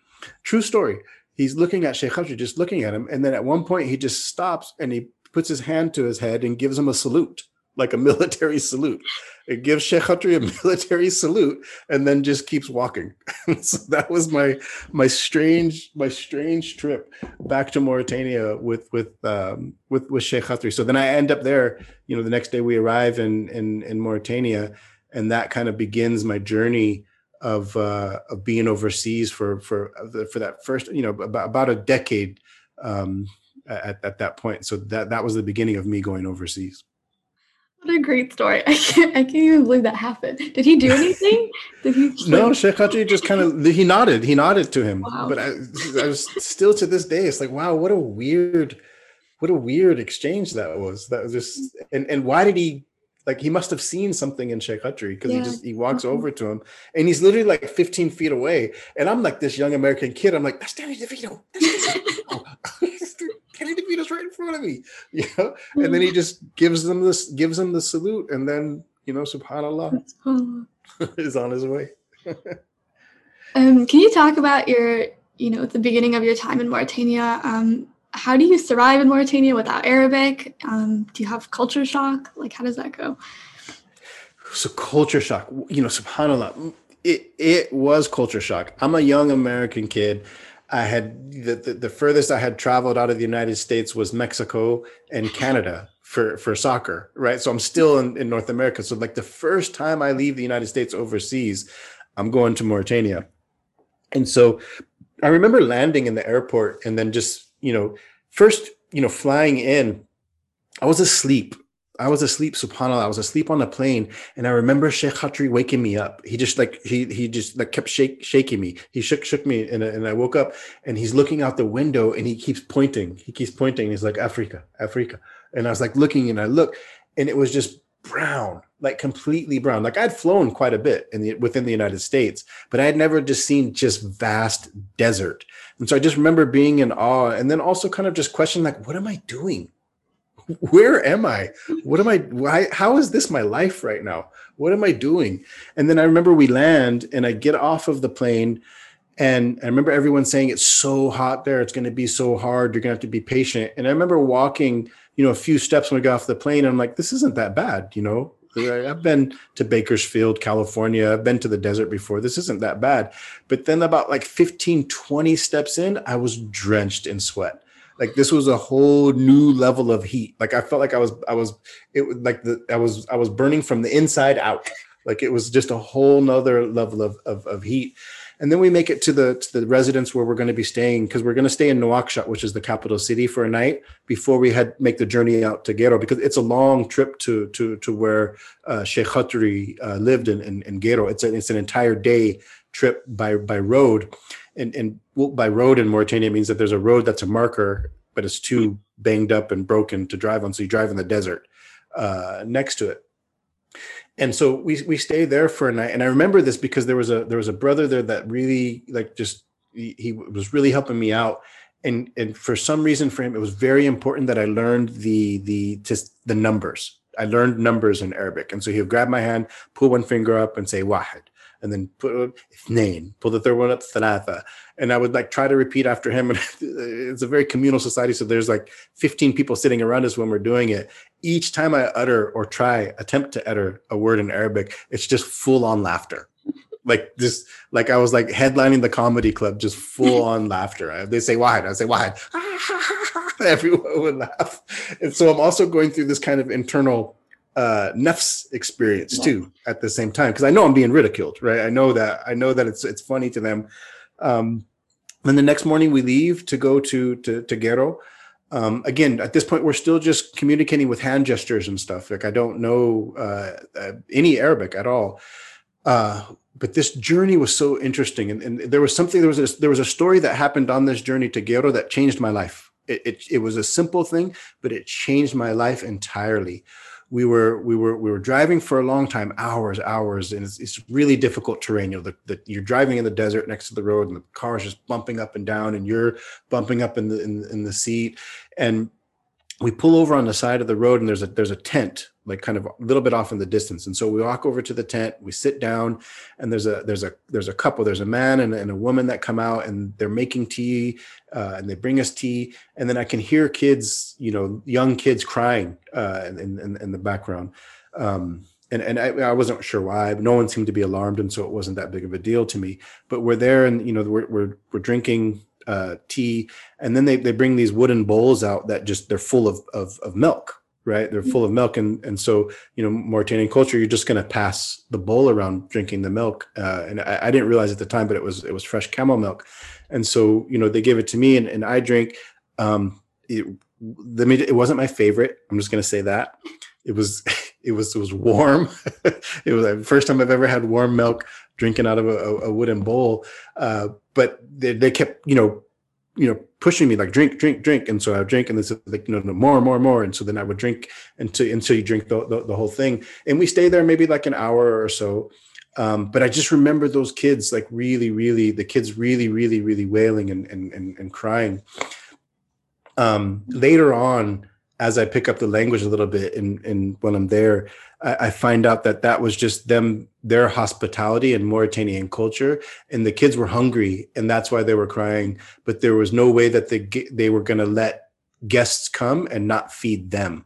True story. He's looking at Sheikh Khatri, just looking at him, and then at one point he just stops and he puts his hand to his head and gives him a salute like a [LAUGHS] military salute. It gives Sheikh Khatri a [LAUGHS] military salute and then just keeps walking. [LAUGHS] so that was my my strange my strange trip back to Mauritania with with um, with with Sheikh Khatri. So then I end up there. You know, the next day we arrive in in, in Mauritania, and that kind of begins my journey of uh, of being overseas for for for that first you know about, about a decade um, at at that point. So that that was the beginning of me going overseas. What a great story. [LAUGHS] I can't, I can't even believe that happened. Did he do anything? Did he? no, Sheikh Khatri just kind of, he nodded. He nodded to him. Wow. But I, I was still to this day, it's like, wow, what a weird, what a weird exchange that was. That was just, and, and why did he, like, he must have seen something in Sheikh Khatri because yeah. he just, he walks mm-hmm. over to him and he's literally like 15 feet away. And I'm like this young American kid. I'm like, that's Danny DeVito. That's Danny DeVito. Danny DeVito's right in front of me, [LAUGHS] you know. And then he mm-hmm. just gives them this, gives them the salute, and then you know, Subhanallah, [LAUGHS] is on his way. [LAUGHS] um, can you talk about your, you know, the beginning of your time in Mauritania? Um, how do you survive in Mauritania without Arabic? Um, do you have culture shock? Like, how does that go? So culture shock, you know, Subhanallah, it it was culture shock. I'm a young American kid. I had the, the, the, furthest I had traveled out of the United States was Mexico and Canada for, for soccer, right? So I'm still in, in North America. So like the first time I leave the United States overseas, I'm going to Mauritania. And so I remember landing in the airport and then just, you know, first, you know, flying in, I was asleep I was asleep, subhanAllah. I was asleep on the plane, and I remember Sheikh Khatri waking me up. He just like he he just like kept shake, shaking me. He shook shook me, and, and I woke up, and he's looking out the window, and he keeps pointing. He keeps pointing. He's like Africa, Africa, and I was like looking, and I look, and it was just brown, like completely brown. Like I'd flown quite a bit in the within the United States, but I had never just seen just vast desert. And so I just remember being in awe, and then also kind of just questioning like, what am I doing? Where am I? What am I? Why? How is this my life right now? What am I doing? And then I remember we land and I get off of the plane. And I remember everyone saying it's so hot there. It's going to be so hard. You're going to have to be patient. And I remember walking, you know, a few steps when we got off the plane. And I'm like, this isn't that bad. You know, I've been to Bakersfield, California. I've been to the desert before. This isn't that bad. But then about like 15, 20 steps in, I was drenched in sweat like this was a whole new level of heat. Like i felt like i was i was it was like the i was i was burning from the inside out. Like it was just a whole nother level of of, of heat. And then we make it to the to the residence where we're going to be staying because we're going to stay in Nouakchott, which is the capital city, for a night before we had make the journey out to Gero because it's a long trip to to to where uh, Sheikh Khatri uh, lived in, in in Gero. It's a, it's an entire day trip by by road, and and by road in Mauritania means that there's a road that's a marker, but it's too banged up and broken to drive on. So you drive in the desert uh, next to it. And so we we stayed there for a night. And I remember this because there was a there was a brother there that really like just he, he was really helping me out. And and for some reason for him, it was very important that I learned the the just the numbers. I learned numbers in Arabic. And so he would grab my hand, pull one finger up and say wahid and then put uh, ithnain, pull the third one up, thalatha. And I would like try to repeat after him. And [LAUGHS] it's a very communal society. So there's like 15 people sitting around us when we're doing it. Each time I utter or try, attempt to utter a word in Arabic, it's just full on laughter. Like this, like I was like headlining the comedy club, just full on [LAUGHS] laughter. They say why? I say why? [LAUGHS] Everyone would laugh. And so I'm also going through this kind of internal uh nefs experience too at the same time because i know i'm being ridiculed right? I know that i know that it's it's funny to them. Um then the next morning we leave to go to to, to gero um again at this point we're still just communicating with hand gestures and stuff. Like i don't know uh, uh any arabic at all. Uh but this journey was so interesting and, and there was something there was a, there was a story that happened on this journey to gero that changed my life. It, it, it was a simple thing but it changed my life entirely we were we were we were driving for a long time, hours, hours, and it's, it's really difficult terrain. You know, the, you're driving in the desert next to the road, and the car is just bumping up and down, and you're bumping up in the in, in the seat, and we pull over on the side of the road, and there's a there's a tent like kind of a little bit off in the distance. And so we walk over to the tent, we sit down, and there's a there's a there's a couple, there's a man and, and a woman that come out and they're making tea, uh, and they bring us tea, and then I can hear kids, you know, young kids crying uh, in, in, in the background. Um, and and I, I, wasn't sure why. No one seemed to be alarmed, and so it wasn't that big of a deal to me. But we're there, and you know, we're we're, we're drinking uh, tea, and then they they bring these wooden bowls out that just they're full of of, of milk, right? They're full of milk, and and so you know, Mauritanian culture, you're just going to pass the bowl around drinking the milk. Uh, and I, I, didn't realize at the time, but it was it was fresh camel milk, and so you know they gave it to me, and, and I drink. Um, it, the it wasn't my favorite. I'm just going to say that it was [LAUGHS] it was it was warm. [LAUGHS] it was the first time I've ever had warm milk drinking out of a, a wooden bowl. Uh, but they, they kept you know you know, pushing me like drink, drink, drink. And so I would drink and this is like, you know, more, more, more. And so then I would drink until, until you drink the, the, the whole thing. And we stay there maybe like an hour or so. Um, but I just remember those kids like really, really, the kids really, really, really wailing and, and, and, and crying. Um, later on, as I pick up the language a little bit and, and when I'm there, I, I, find out that that was just them, their hospitality and Mauritanian culture. And the kids were hungry and that's why they were crying. But there was no way that they, they were going to let guests come and not feed them.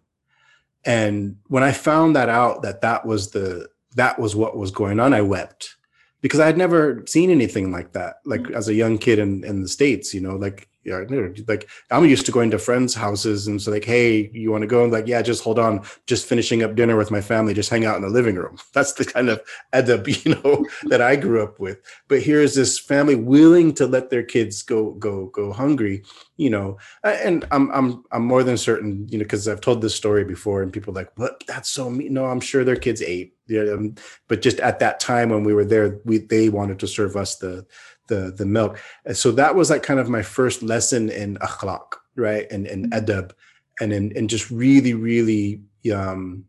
And when I found that out, that that was the, that was what was going on, I wept because I had never seen anything like that. Like mm-hmm. as a young kid in, in the States, you know, like yeah, like I'm used to going to friends' houses and so like, hey, you want to go? And like, yeah, just hold on, just finishing up dinner with my family, just hang out in the living room. [LAUGHS] That's the kind of adab, [LAUGHS] you know, that I grew up with. But here's this family willing to let their kids go go go hungry, you know. And I'm I'm I'm more than certain, you know, because I've told this story before, and people like, what? That's so mean. No, I'm sure their kids ate. Yeah, um, but just at that time when we were there, we they wanted to serve us the the the milk. And so that was like kind of my first lesson in akhlaq, right? And and mm-hmm. adab, and in and just really really um,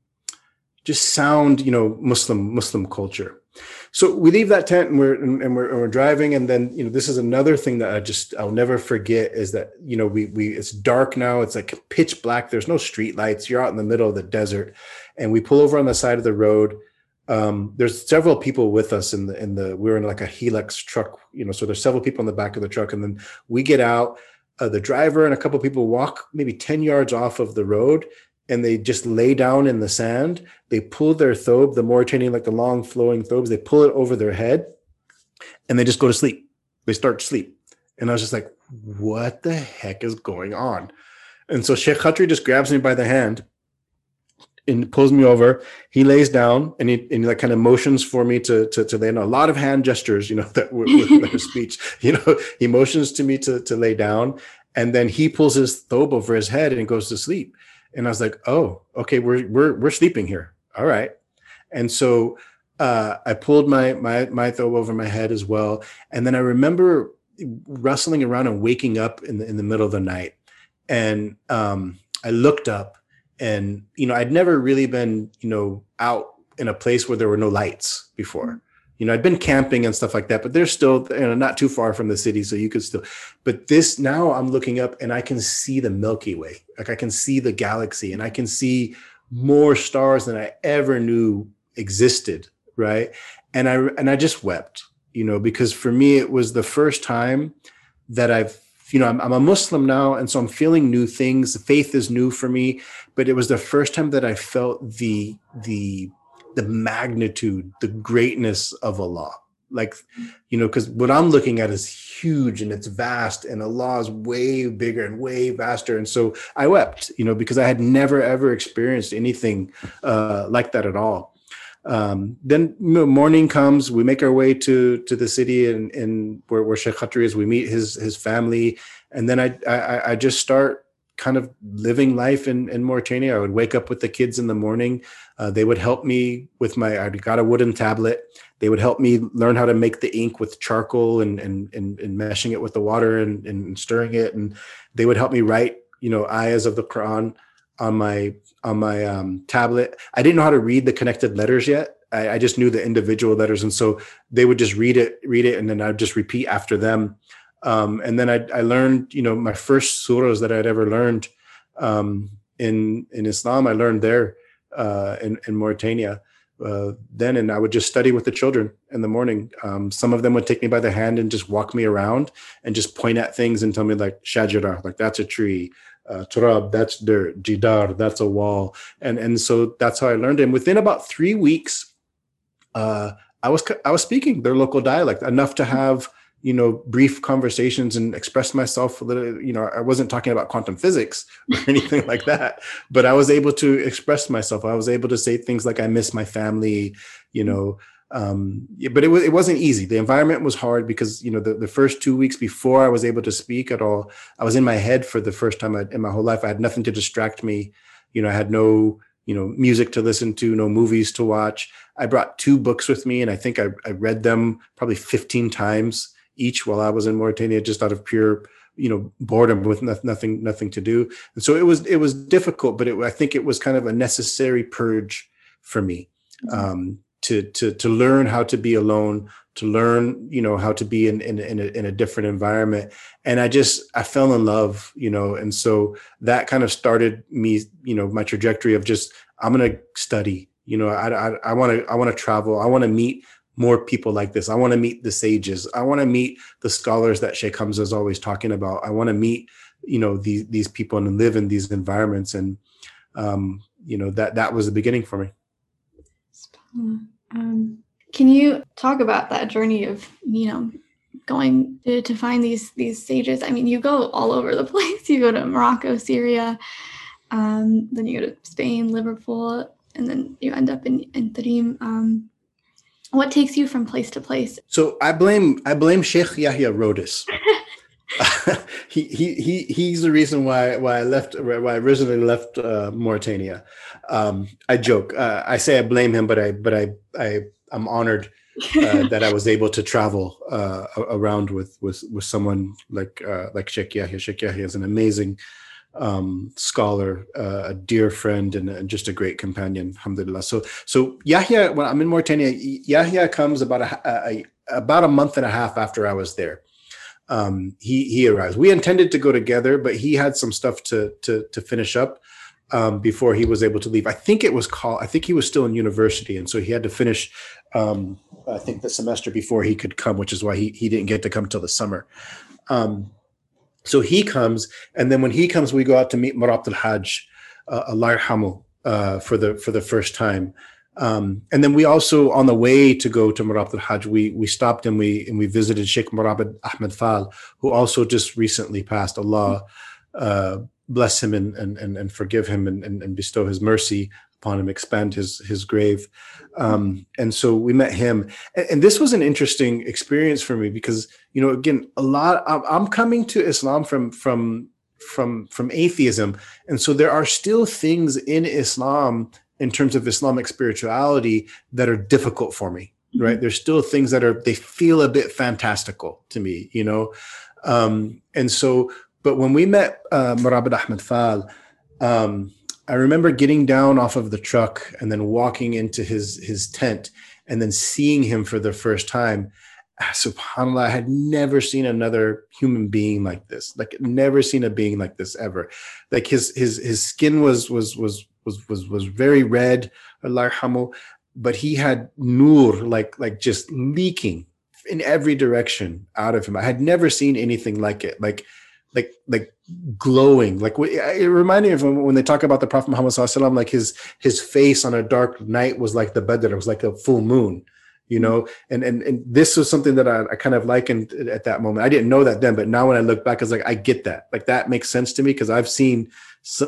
just sound, you know, Muslim Muslim culture. so we leave that tent and we're and, and we're, and we're driving and then you know this is another thing that i just i'll never forget is that you know we we it's dark now it's like pitch black there's no street lights you're out in the middle of the desert and we pull over on the side of the road um, there's several people with us in the in the we're in like a Hilux truck you know so there's several people in the back of the truck and then we get out uh, the driver and a couple people walk maybe 10 yards off of the road and they just lay down in the sand. They pull their thobe, the Mauritanian, like the long flowing thobes, they pull it over their head and they just go to sleep. They start to sleep. And I was just like, what the heck is going on? And so Sheikh Khatri just grabs me by the hand and pulls me over. He lays down and he, and he like kind of motions for me to to to lay down. A lot of hand gestures, you know, that with, with [LAUGHS] speech. You know, he motions to me to to lay down, and then he pulls his thobe over his head and goes to sleep and I was like, oh, okay, we're we're we're sleeping here. All right. And so uh, I pulled my my my thobe over my head as well. And then I remember rustling around and waking up in the in the middle of the night. And um, I looked up and you know, I'd never really been, you know, out in a place where there were no lights before you know, I'd been camping and stuff like that, but they're still you know, not too far from the city, so you could still. But this now, I'm looking up and I can see the Milky Way, like I can see the galaxy, and I can see more stars than I ever knew existed, right? And I and I just wept, you know, because for me it was the first time that I've you know, I'm, I'm, a Muslim now, and so I'm feeling new things. The Faith is new for me, but it was the first time that I felt the the the magnitude, the greatness of Allah. Like, you know, because what I'm looking at is huge and it's vast, and Allah is way bigger and way vaster. And so I wept, you know, because I had never ever experienced anything uh, like that at all. Um, then morning comes, we make our way to to the city and, and where, where Sheikh Khatri is. We meet his his family, and then I I, I just start kind of living life in, in Mauritania. I would wake up with the kids in the morning. Uh, they would help me with my, I got a wooden tablet. They would help me learn how to make the ink with charcoal and, and, and, and meshing it with the water and, and stirring it. And they would help me write, you know, ayahs of the Quran on my, on my um, tablet. I didn't know how to read the connected letters yet. I, I just knew the individual letters. And so they would just read it, read it. And then I'd just repeat after them um, and then I, I, learned, you know, my first surahs that I'd ever learned um, in in Islam. I learned there uh, in, in Mauritania. Uh, then, and I would just study with the children in the morning. Um, some of them would take me by the hand and just walk me around and just point at things and tell me like shajara, like that's a tree. Uh, turab, that's dirt. Jidar, that's a wall. And and so that's how I learned. And within about three weeks, uh, I was I was speaking their local dialect enough to have you know brief conversations and express myself a little you know i wasn't talking about quantum physics [LAUGHS] or anything like that but i was able to express myself i was able to say things like i miss my family you know um, but it was it wasn't easy. The environment was hard because you know the, the first two weeks before i was able to speak at all i was in my head for the first time in my whole life. I had nothing to distract me. You know i had no you know music to listen to no movies to watch. I brought two books with me and i think i, I read them probably 15 times each while I was in Mauritania, just out of pure you know boredom with nothing nothing to do. And so it was it was difficult but it, i think it was kind of a necessary purge for me. Mm-hmm. um, to to to learn how to be alone to learn you know how to be in in, in, a, in a different environment and i just i fell in love you know and so that kind of started me you know my trajectory of just i'm gonna study you know i i want to i want to travel i want to meet more people like this. I want to meet the sages. I want to meet the scholars that Sheikh Hamza is always talking about. I want to meet, you know, these these people and live in these environments. And um, you know, that that was the beginning for me. Um, can you talk about that journey of, you know, going to, to find these these sages? I mean, you go all over the [LAUGHS] place. You go to Morocco, Syria, um, then you go to Spain, Liverpool, and then you end up in, in Tarim. Um, what takes you from place to place? So I blame I blame Sheikh Yahya Rhodus. [LAUGHS] [LAUGHS] he, he he he's the reason why why I left why I originally left uh, Mauritania. Um, I joke. Uh, I say I blame him, but I but I I I'm honored uh, [LAUGHS] that I was able to travel uh, around with with with someone like uh, like Sheikh Yahya. Sheikh Yahya is an amazing um, scholar, uh, a dear friend, and, and, just a great companion. Alhamdulillah. So, so Yahya, when I'm in Mauritania, Yahya comes about a, a, about a month and a half after I was there. Um, he he arrives. We intended to go together, but he had some stuff to to to finish up um, before he was able to leave. I think it was called. I think he was still in university, and so he had to finish. Um, I think the semester before he could come, which is why he he didn't get to come till the summer. Um, so he comes, and then when he comes, we go out to meet Murabit al Hajj, uh, Allah uh, for the for the first time. Um, and then we also, on the way to go to Murabit al Hajj, we we stopped and we and we visited Sheikh Murabit Ahmed Fal, who also just recently passed. Allah uh, bless him and and and, forgive him and, and, and bestow His mercy upon him, expand his his grave. Um, and so we met him, and, and, this was an interesting experience for me because you know, again, a lot. I'm, I'm coming to Islam from from from from atheism, and so there are still things in Islam in terms of Islamic spirituality that are difficult for me. Mm-hmm. Right? There's still things that are they feel a bit fantastical to me, you know. Um, and so, but when we met uh, Murabit Ahmed Fal, um, I remember getting down off of the truck and then walking into his his tent and then seeing him for the first time. Ah, subhanallah, I had never seen another human being like this. Like never seen a being like this ever. Like his his his skin was was was was was was very red, Allah but he had nur like like just leaking in every direction out of him. I had never seen anything like it. Like like like glowing like it reminded me of when they talk about the prophet muhammad sallallahu like his his face on a dark night was like the badr it was like a full moon you mm-hmm. know and and, and this was something that I, I kind of likened at that moment i didn't know that then but now when i look back it's like i get that like that makes sense to me because i've seen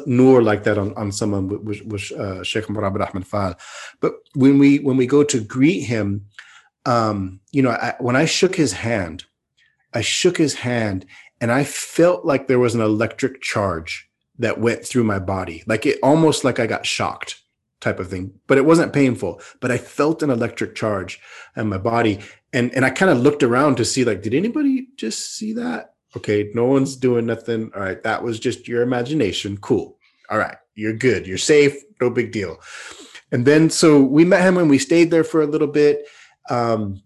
nur like that on, on someone with, with uh, sheikh murabit ahmed fal but when we when we go to greet him um you know I, when i shook his hand i shook his hand and I felt like there was an electric charge that went through my body, like it almost like I got shocked type of thing, but it wasn't painful. But I felt an electric charge in my body, and and I kind of looked around to see like, did anybody just see that? Okay, no one's doing nothing. All right, that was just your imagination. Cool. All right, you're good. You're safe. No big deal. And then so we met him and we stayed there for a little bit. Um,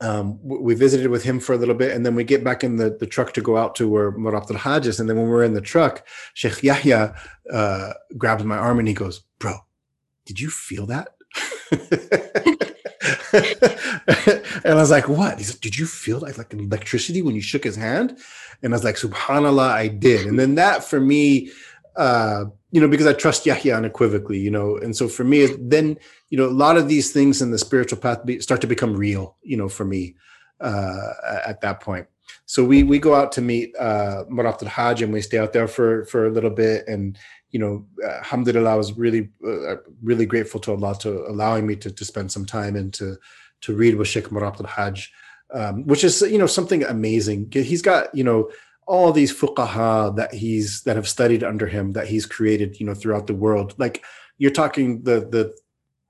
um, we visited with him for a little bit, and then we get back in the, the truck to go out to where Murabit al Hajj is. And then when we're in the truck, Sheikh Yahya uh, grabs my arm and he goes, Bro, did you feel that? [LAUGHS] [LAUGHS] and I was like, What? He's like, Did you feel like, like electricity when you shook his hand? And I was like, SubhanAllah, I did. And then that for me, uh, you know, because I trust Yahya unequivocally, you know, and so for me, then you know, a lot of these things in the spiritual path start to become real, you know, for me uh, at that point. So we we go out to meet uh, Murabit al Hajj and we stay out there for for a little bit, and you know, uh, alhamdulillah, I was really uh, really grateful to Allah to allowing me to to spend some time and to to read with Sheikh Murabit al Hajj, um, which is you know something amazing. He's got you know all these fuqaha that he's that have studied under him that he's created you know throughout the world like you're talking the the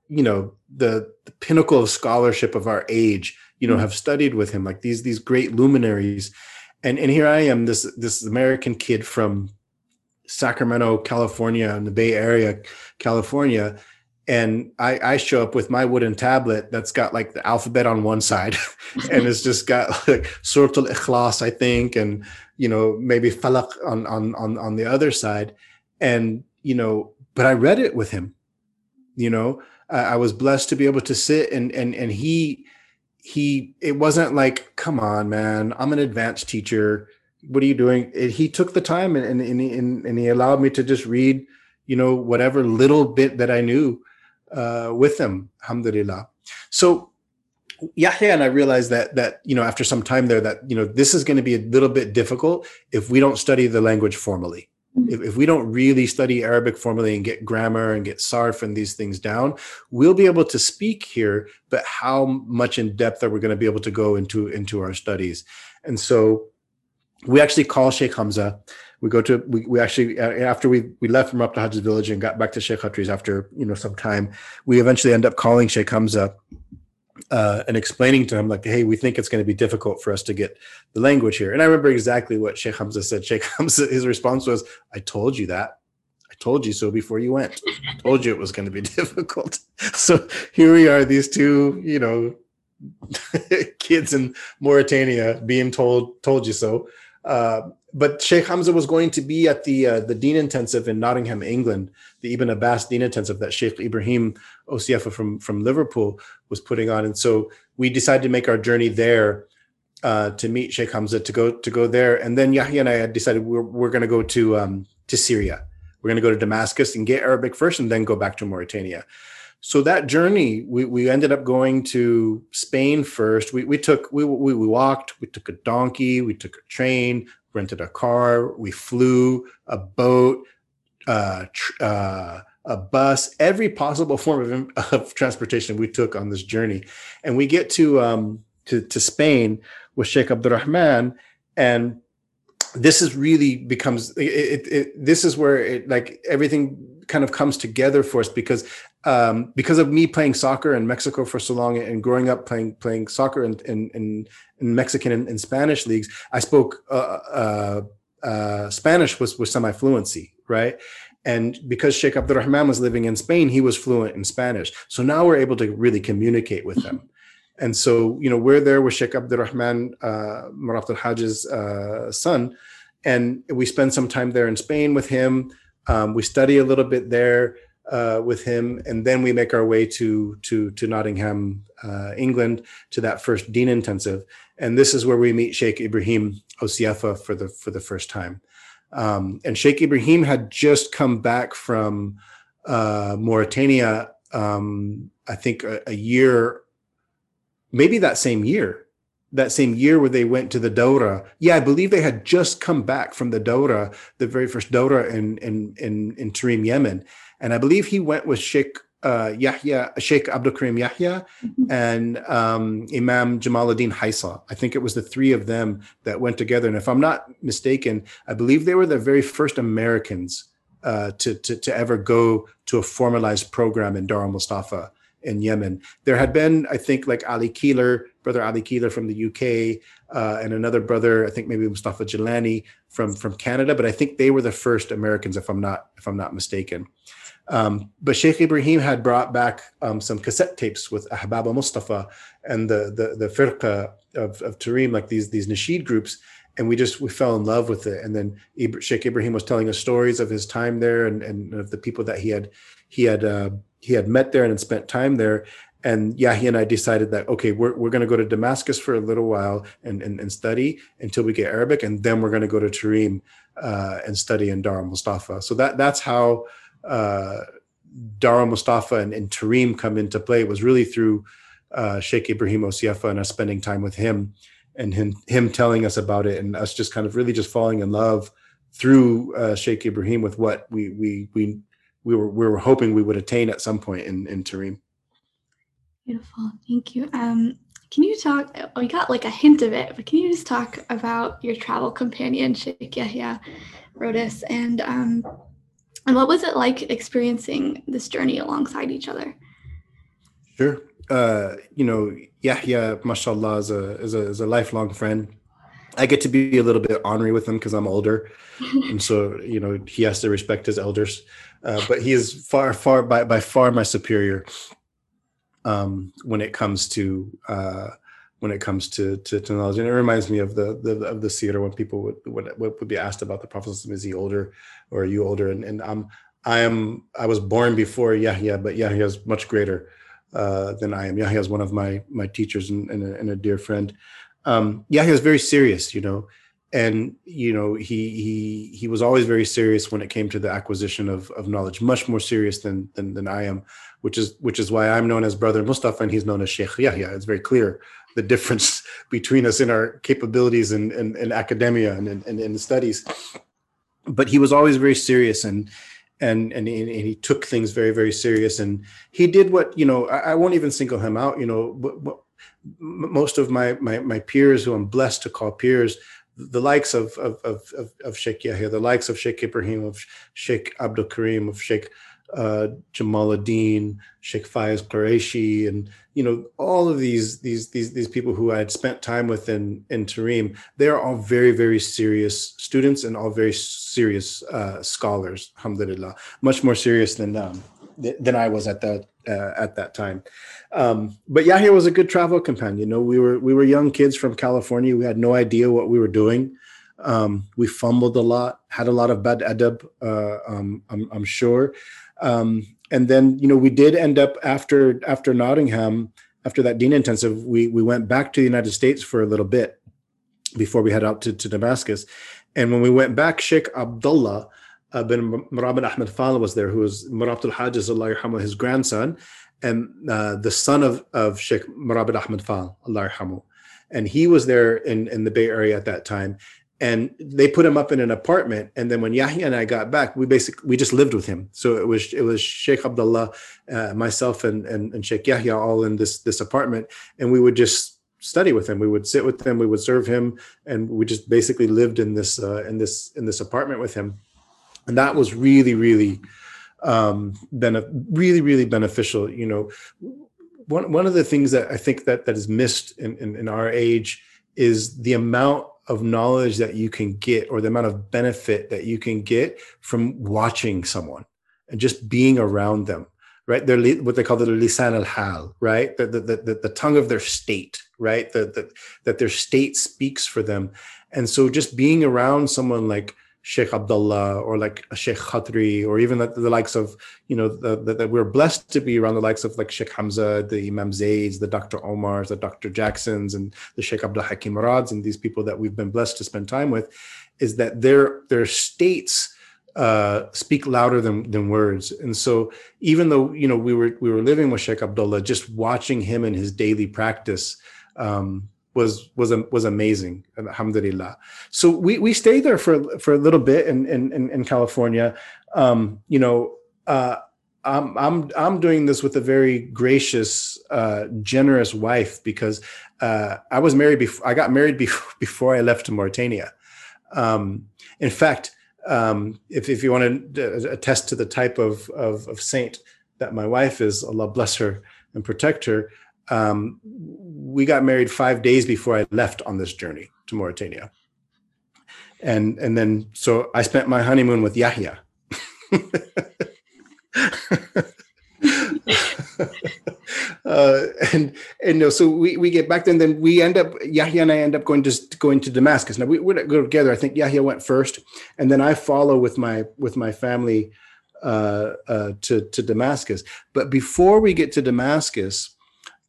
you know the, the pinnacle of scholarship of our age you know mm-hmm. have studied with him like these these great luminaries and and here i am this this american kid from sacramento california in the bay area california and I, I show up with my wooden tablet that's got like the alphabet on one side [LAUGHS] and it's just got like Surah Al-Ikhlas, I think, and you know, maybe Falak on on on on the other side. And, you know, but I read it with him. You know, I was blessed to be able to sit and and and he he it wasn't like, come on, man, I'm an advanced teacher. What are you doing? It, he took the time and, and and and he allowed me to just read, you know, whatever little bit that I knew uh, with him, alhamdulillah. So Yahya and I realized that that you know after some time there that you know this is going to be a little bit difficult if we don't study the language formally. Mm-hmm. If, if we don't really study Arabic formally and get grammar and get sarf and these things down, we'll be able to speak here. But how much in depth are we going to be able to go into into our studies? And so we actually call Sheikh Hamza we go to we, we actually uh, after we we left from up to village and got back to Sheikh Khatri's after you know some time we eventually end up calling Sheikh Hamza uh, and explaining to him like, "Hey, we think it's going to be difficult for us to get the language here." And I remember exactly what Sheikh Hamza said. [LAUGHS] Sheikh Hamza, his response was, "I told you that. I told you so before you went. I told you it was going to be [LAUGHS] difficult." [LAUGHS] So here we are, these two, you know, kids in Mauritania being told, "Told you so." Uh, but Sheikh Hamza was going to be at the uh, the Deen Intensive in Nottingham, England, the Ibn Abbas Deen Intensive that Sheikh Ibrahim Osi-Efa from from Liverpool was putting on, and so we decided to make our journey there uh, to meet Sheikh Hamza to go to go there, and then Yahya and I had decided we're we're going to go to um, to Syria. We're going to go to Damascus and get Arabic first, and then go back to Mauritania. So that journey, we, we ended up going to Spain first. We, we took we, we we walked, we took a donkey, we took a train, rented a car, we flew, a boat, uh, tr- uh, a bus, every possible [LAUGHS] form of, of, transportation we took on this journey. And we get to, um, to, to Spain with Sheikh Abdurrahman. And this is really becomes, it, it, it, this is where it like everything kind of comes together for us because um, because of me playing soccer in Mexico for so long and growing up playing playing soccer in in, in, in Mexican and, Spanish leagues, I spoke uh, uh, uh, Spanish was with semi fluency, right? And because Sheikh Abdurrahman was living in Spain, he was fluent in Spanish. So now we're able to really communicate with them. And so, you know, we're there with Sheikh Abdurrahman, uh, Maraf al Hajj's uh, son, and we spend some time there in Spain with him. Um, we study a little bit there uh, with him, and then we make our way to to to Nottingham, uh, England, to that first Deen intensive, and this is where we meet Sheikh Ibrahim Osi-Efa for the for the first time. Um, and Sheikh Ibrahim had just come back from uh, Mauritania, um, I think a, a, year, maybe that same year, that same year where they went to the Dora. Yeah, I believe they had just come back from the Dora, the very first Dora in in in, in Tarim, Yemen, and I believe he went with Sheikh uh, Yahya, Sheikh Abdul Karim Yahya, mm-hmm. and um, Imam Jamaluddin Haisa. I think it was the three of them that went together. And if I'm not mistaken, I believe they were the very first Americans uh, to, to, to ever go to a formalized program in Dar Mustafa in Yemen. There had been, I think, like Ali Keeler, brother Ali Keeler from the UK, uh, and another brother, I think maybe Mustafa Jalani from from Canada. But I think they were the first Americans, if I'm not if I'm not mistaken. Um, but Sheikh Ibrahim had brought back um, some cassette tapes with Ahbab Mustafa and the the the firqa of, of Tarim, like these these nasheed groups, and we just we fell in love with it. And then Sheikh Ibrahim was telling us stories of his time there and, and of the people that he had he had uh, he had met there and spent time there. And Yahya and I decided that okay, we're we're going to go to Damascus for a little while and, and and study until we get Arabic, and then we're going to go to Tarim uh, and study in Dar Mustafa. So that that's how uh, Dar Mustafa and, and Tarim come into play It was really through uh, Sheikh Ibrahim Osi-Efa and us spending time with him and him, him telling us about it and us just kind of really just falling in love through uh, Sheikh Ibrahim with what we we we we were we were hoping we would attain at some point in in Tarim. Beautiful, thank you. Um, can you talk? We got like a hint of it, but can you just talk about your travel companion Sheikh [LAUGHS] Yahya Rhodus and um, and what was it like experiencing this journey alongside each other? Sure. Uh, you know, Yahya, mashallah, is a, is a, is a lifelong friend. I get to be a little bit ornery with him because I'm older. and so, you know, he has to respect his elders. Uh, but he is far, far, by, by far my superior um, when it comes to uh, when it comes to, to, to knowledge. And it reminds me of the, the of the seerah when people would, would would be asked about the Prophet is he older or are you older? And and I'm I am I was born before Yahya, but Yahya is much greater uh, than I am. Yahya is one of my my teachers and, and, a, and a dear friend. Um, Yahya is very serious, you know, and you know he he he was always very serious when it came to the acquisition of of knowledge, much more serious than than, than I am, which is which is why I'm known as Brother Mustafa and he's known as Sheikh Yahya. It's very clear the difference [LAUGHS] between us in our capabilities in, in, in academia and in, in, studies. But he was always very serious and and and he, and he, took things very very serious and he did what you know I, I won't even single him out. You know, but, but most of my, my my peers who I'm blessed to call peers the likes of of of of, Sheikh Yahya, the likes of Sheikh Ibrahim, of Sheikh Abdul Karim, of Sheikh uh, Jamaluddin, Sheikh Faiz Qureshi, and you know all of these these these these people who I had spent time with in in Tarim. They are all very very serious students and all very serious uh, scholars. Alhamdulillah, much more serious than um, than I was at that uh, at that time. Um, but Yahya was a good travel companion. You know, we were we were young kids from California. We had no idea what we were doing. Um, we fumbled a lot, had a lot of bad adab, uh, um, I'm, I'm, sure. Um, and then, you know, we did end up after after Nottingham, after that Deen intensive, we we went back to the United States for a little bit before we head out to, to Damascus. And when we went back, Sheikh Abdullah uh, bin Murabit Ahmed Fala was there, who was Murabit al-Hajj, Allah his grandson, and uh, the son of, of Sheikh Murabit Ahmed Fal, Allah. And he was there in, in the Bay Area at that time and they put him up in an apartment and then when yahya and i got back we basically we just lived with him. So it was it was sheikh abdullah uh, myself and, and and sheikh yahya all in this this apartment and we would just study with him. We would sit with him we would serve him and we just basically lived in this uh, in this in this apartment with him and that was really really um been really really beneficial you know. One one of the things that i think that that is missed in, in, in our age is the amount of knowledge that you can get or the amount of benefit that you can get from watching someone and just being around them right? They're what they call the lisan al hal right the, the, the, the tongue of their state right? The, the, that their state speaks for them. And so just being around someone like Sheikh Abdullah or like a Sheikh Khatri or even the, the likes of, you know, that we're blessed to be around the likes of like Sheikh Hamza, the Imam Zaids, the Dr. Omars, the Dr. Jacksons, and the Sheikh Abdul Hakim Murads, and these people that we've been blessed to spend time with, is that their their states uh, speak louder than than words. And so even though you know we were we were living with Sheikh Abdullah, just watching him in his daily practice um, was was was amazing alhamdulillah so we we stayed there for for a little bit in in in, california um you know uh I'm I'm I'm doing this with a very gracious, uh, generous wife because uh, I was married before I got married before, [LAUGHS] before I left to Mauritania. Um, in fact, um, if if you want to attest to the type of, of, of saint that my wife is, Allah bless her and protect her um, we got married five days before I left on this journey to Mauritania. And and then so I spent my honeymoon with Yahya. [LAUGHS] uh, and and no, so we, we get back then. Then we end up Yahya and I end up going to going to Damascus. Now we we go together. I think Yahya went first, and then I follow with my with my family uh, uh, to to Damascus. But before we get to Damascus,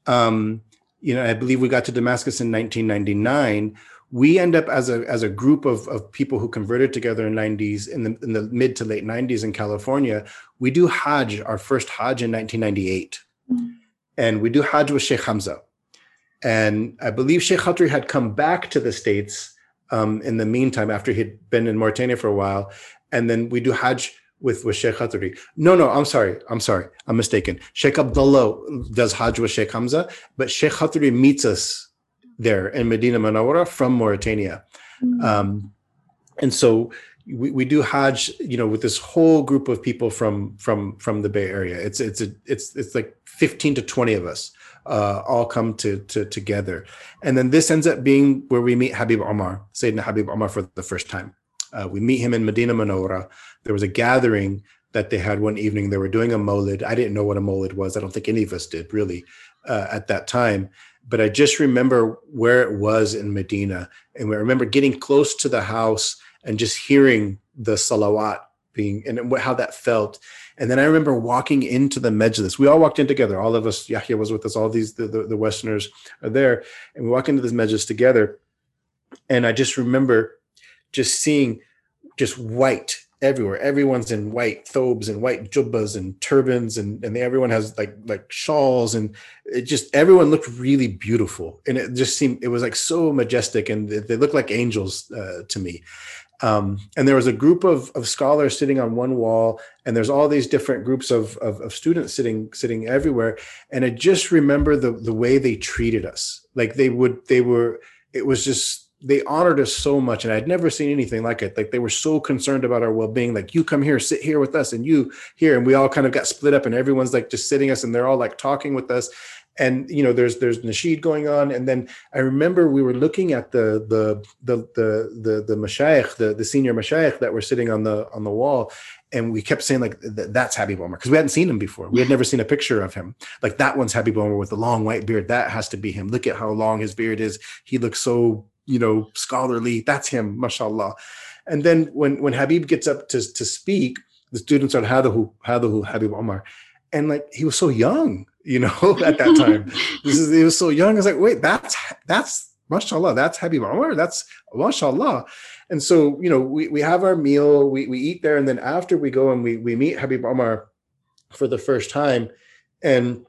um, you know, I believe we got to Damascus in 1999. We end up as a as a group of, of people who converted together in 90s in the in the mid to late 90s in California. We do Hajj, our first Hajj in 1998, mm-hmm. and we do Hajj with Sheikh Hamza. And I believe Sheikh Khatri had come back to the states um, in the meantime after he'd been in Mauritania for a while, and then we do Hajj with, with Sheikh Khatri. No, no, I'm sorry. I'm sorry. I'm mistaken. Sheikh Abdullah does Hajj with Sheikh Hamza, but Sheikh Khatri meets us there in Medina Manawara from Mauritania. Mm-hmm. Um, and so we, we do Hajj, you know, with this whole group of people from from from the Bay Area. It's it's a, it's it's like 15 to 20 of us uh, all come to, to together. And then this ends up being where we meet Habib Omar, Sayyidina Habib Omar for the first time. Uh, we meet him in Medina Manora. There was a gathering that they had one evening. They were doing a molid. I didn't know what a molid was. I don't think any of us did really uh, at that time. But I just remember where it was in Medina. And I remember getting close to the house and just hearing the salawat being and how that felt. And then I remember walking into the majlis. We all walked in together. All of us, Yahya was with us. All these, the, the, the Westerners are there. And we walk into this majlis together. And I just remember just seeing just white everywhere. Everyone's in white thobes and white jubbas and turbans, and and everyone has like like shawls, and it just everyone looked really beautiful, and it just seemed it was like so majestic, and they looked like angels uh, to me. Um, and there was a group of, of scholars sitting on one wall, and there's all these different groups of, of, of students sitting sitting everywhere. And I just remember the the way they treated us. Like they would, they were. It was just they honored us so much and i'd never seen anything like it like they were so concerned about our well-being like you come here sit here with us and you here and we all kind of got split up and everyone's like just sitting us and they're all like talking with us and you know there's there's nasheed going on and then i remember we were looking at the the the the the, the mashayikh the, the senior mashayikh that were sitting on the on the wall and we kept saying like that's Habib Omar because we hadn't seen him before. We had never seen a picture of him. Like that one's Habib Omar with the long white beard. That has to be him. Look at how long his beard is. He looks so you know scholarly. That's him, mashallah. And then when when Habib gets up to to speak, the students are hadahu hadahu Habib Omar, and like he was so young, you know, [LAUGHS] at that time. [LAUGHS] this is he was so young. I was like, wait, that's that's mashallah. That's Habib Omar. That's mashallah and so you know we, we have our meal we, we eat there and then after we go and we, we meet habib omar for the first time and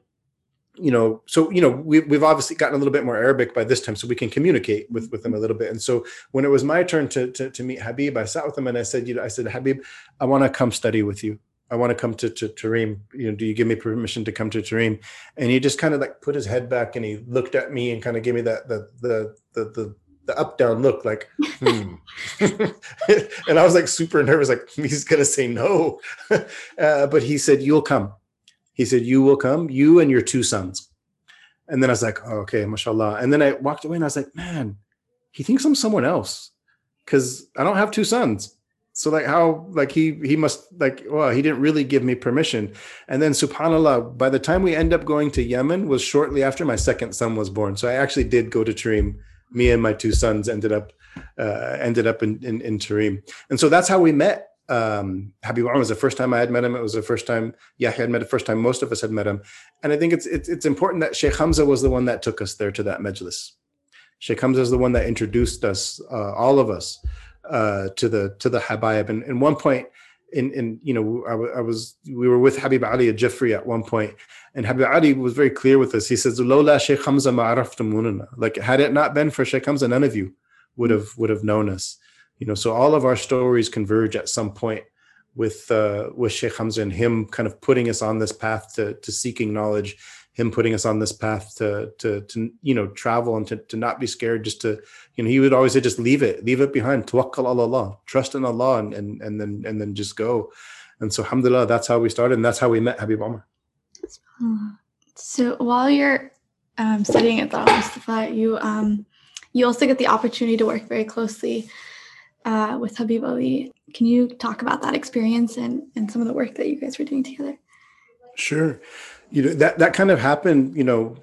you know so you know we, we've obviously gotten a little bit more arabic by this time so we can communicate with with them a little bit and so when it was my turn to to, to meet habib i sat with him and i said you know i said habib i want to come study with you I want to come to, to Tarim. You know, do you give me permission to come to Tarim? And he just kind of like put his head back and he looked at me and kind of gave me that the the the the the up down look like hmm. [LAUGHS] and i was like super nervous like he's gonna say no [LAUGHS] uh, but he said you'll come he said you will come you and your two sons. And then i was like oh, okay mashallah. And then i walked away and i was like man he thinks i'm someone else because i don't have two sons. So like how like he he must like well he didn't really give me permission. And then subhanallah by the time we end up going to yemen was shortly after my second son was born. So i actually did go to Tarim me and my two sons ended up uh, ended up in, in, in Tarim. And so that's how we met. Um, Habib Omar was the first time I had met him. It was the first time Yahya had met the first time most of us had met him. And I think it's, it's, it's important that Sheikh Hamza was the one that took us there to that majlis. Sheikh Hamza is the one that introduced us, uh, all of us, uh, to the to the Habayib. And, and one point, in in you know, I, I was we were with Habib Ali Al-Jiffri at one point, and Habib Ali was very clear with us. He says, "Lola Sheikh Hamza ma'araftumunana." Like, had it not been for Sheikh Hamza, none of you would have would have known us. You know, so all of our stories converge at some point with uh, with Sheikh Hamza and him kind of putting us on this path to to seeking knowledge, him putting us on this path to to to you know travel and to, to not be scared, just to you know he would always say just leave it, leave it behind, tawakkal Allah, trust in Allah, and and and then and then just go. And so, alhamdulillah, that's how we started, and that's how we met Habib Omar. So while you're um, studying at the Mustafa, you um, you also get the opportunity to work very closely uh, with Habib Ali. Can you talk about that experience and, and some of the work that you guys were doing together? Sure. You know that that kind of happened. You know,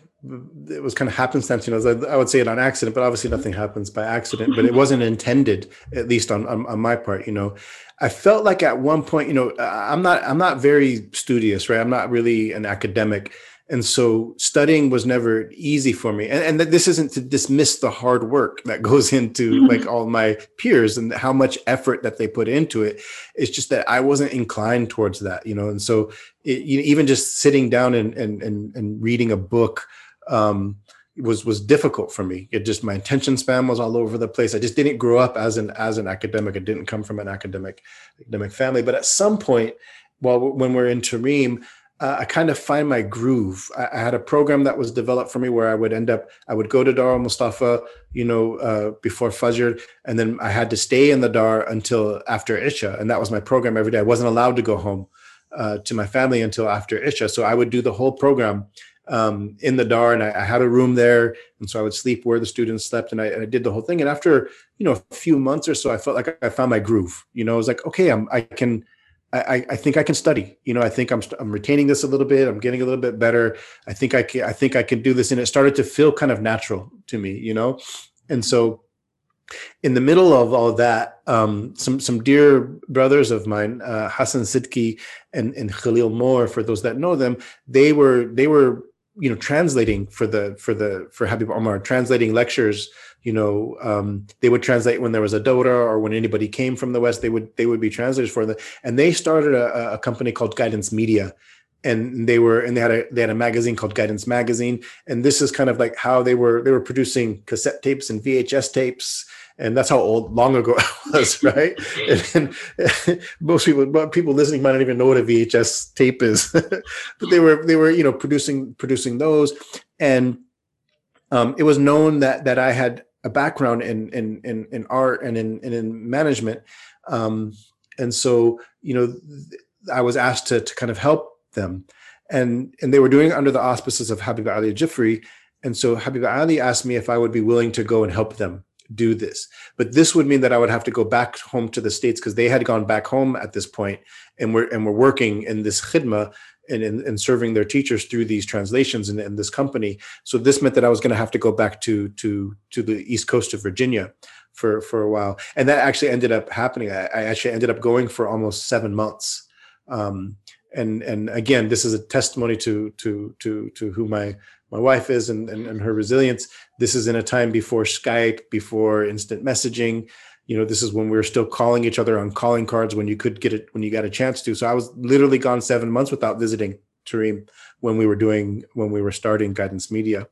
it was kind of happenstance. You know, I would say it on accident, but obviously nothing happens by accident. But it wasn't intended, at least on, on on my part. You know, I felt like at one point, you know, I'm not I'm not very studious, right? I'm not really an academic. And so studying was never easy for me. And, and this isn't to dismiss the hard work that goes into mm-hmm. like all my peers and how much effort that they put into it. It's just that I wasn't inclined towards that, you know. And so it, you know, even just sitting down and and and, and reading a book, um, was was difficult for me. It just my attention span was all over the place. I just didn't grow up as an as an academic. I didn't come from an academic academic family. But at some point, while when we're in Tarim, uh, I kind of find my groove. I, I, had a program that was developed for me where I would end up. I would go to Dar Mustafa, you know, uh, before Fajr, and then I had to stay in the Dar until after Isha, and that was my program every day. I wasn't allowed to go home uh, to my family until after Isha, so I would do the whole program um, in the Dar, and I, I, had a room there, and so I would sleep where the students slept, and I, and I, did the whole thing. And after you know a few months or so, I felt like I found my groove. You know, I was like, okay, I'm I can. I, I think I can study. You know, I think I'm I'm retaining this a little bit. I'm getting a little bit better. I think I can I think I can do this, and it started to feel kind of natural to me. You know, and so in the middle of all of that, um, some some dear brothers of mine, uh, Hassan Sidki and, and Khalil Moore, for those that know them, they were they were you know translating for the for the for Habib Omar, translating lectures. You know, um, they would translate when there was a Dora or when anybody came from the West. They would they would be translators for them, and they started a, a company called Guidance Media, and they were and they had a they had a magazine called Guidance Magazine, and this is kind of like how they were they were producing cassette tapes and VHS tapes and that's how old long ago [LAUGHS] it was, right? [LAUGHS] and, and, [LAUGHS] most people, but people listening might not even know what a VHS tape is, but they were they were you know producing producing those, and um, it was known that that I had a background in in in, in art and in and in management, um, and so you know I was asked to to kind of help them, and and they were doing it under the auspices of Habib Ali Jiffri, and so Habib Ali asked me if I would be willing to go and help them do this. But this would mean that I would have to go back home to the states because they had gone back home at this point, and we're and we're working in this khidma and, and, and serving their teachers through these translations in, in this company. So this meant that I was going to have to go back to to to the east coast of Virginia for for a while, and that actually ended up happening. I, I actually ended up going for almost seven months. Um, and and again, this is a testimony to to to to who my my wife is and, and, and her resilience. This is in a time before Skype, before instant messaging. You know, this is when we were still calling each other on calling cards when you could get it when you got a chance to. So I was literally gone seven months without visiting Tarim when we were doing when we were starting guidance media.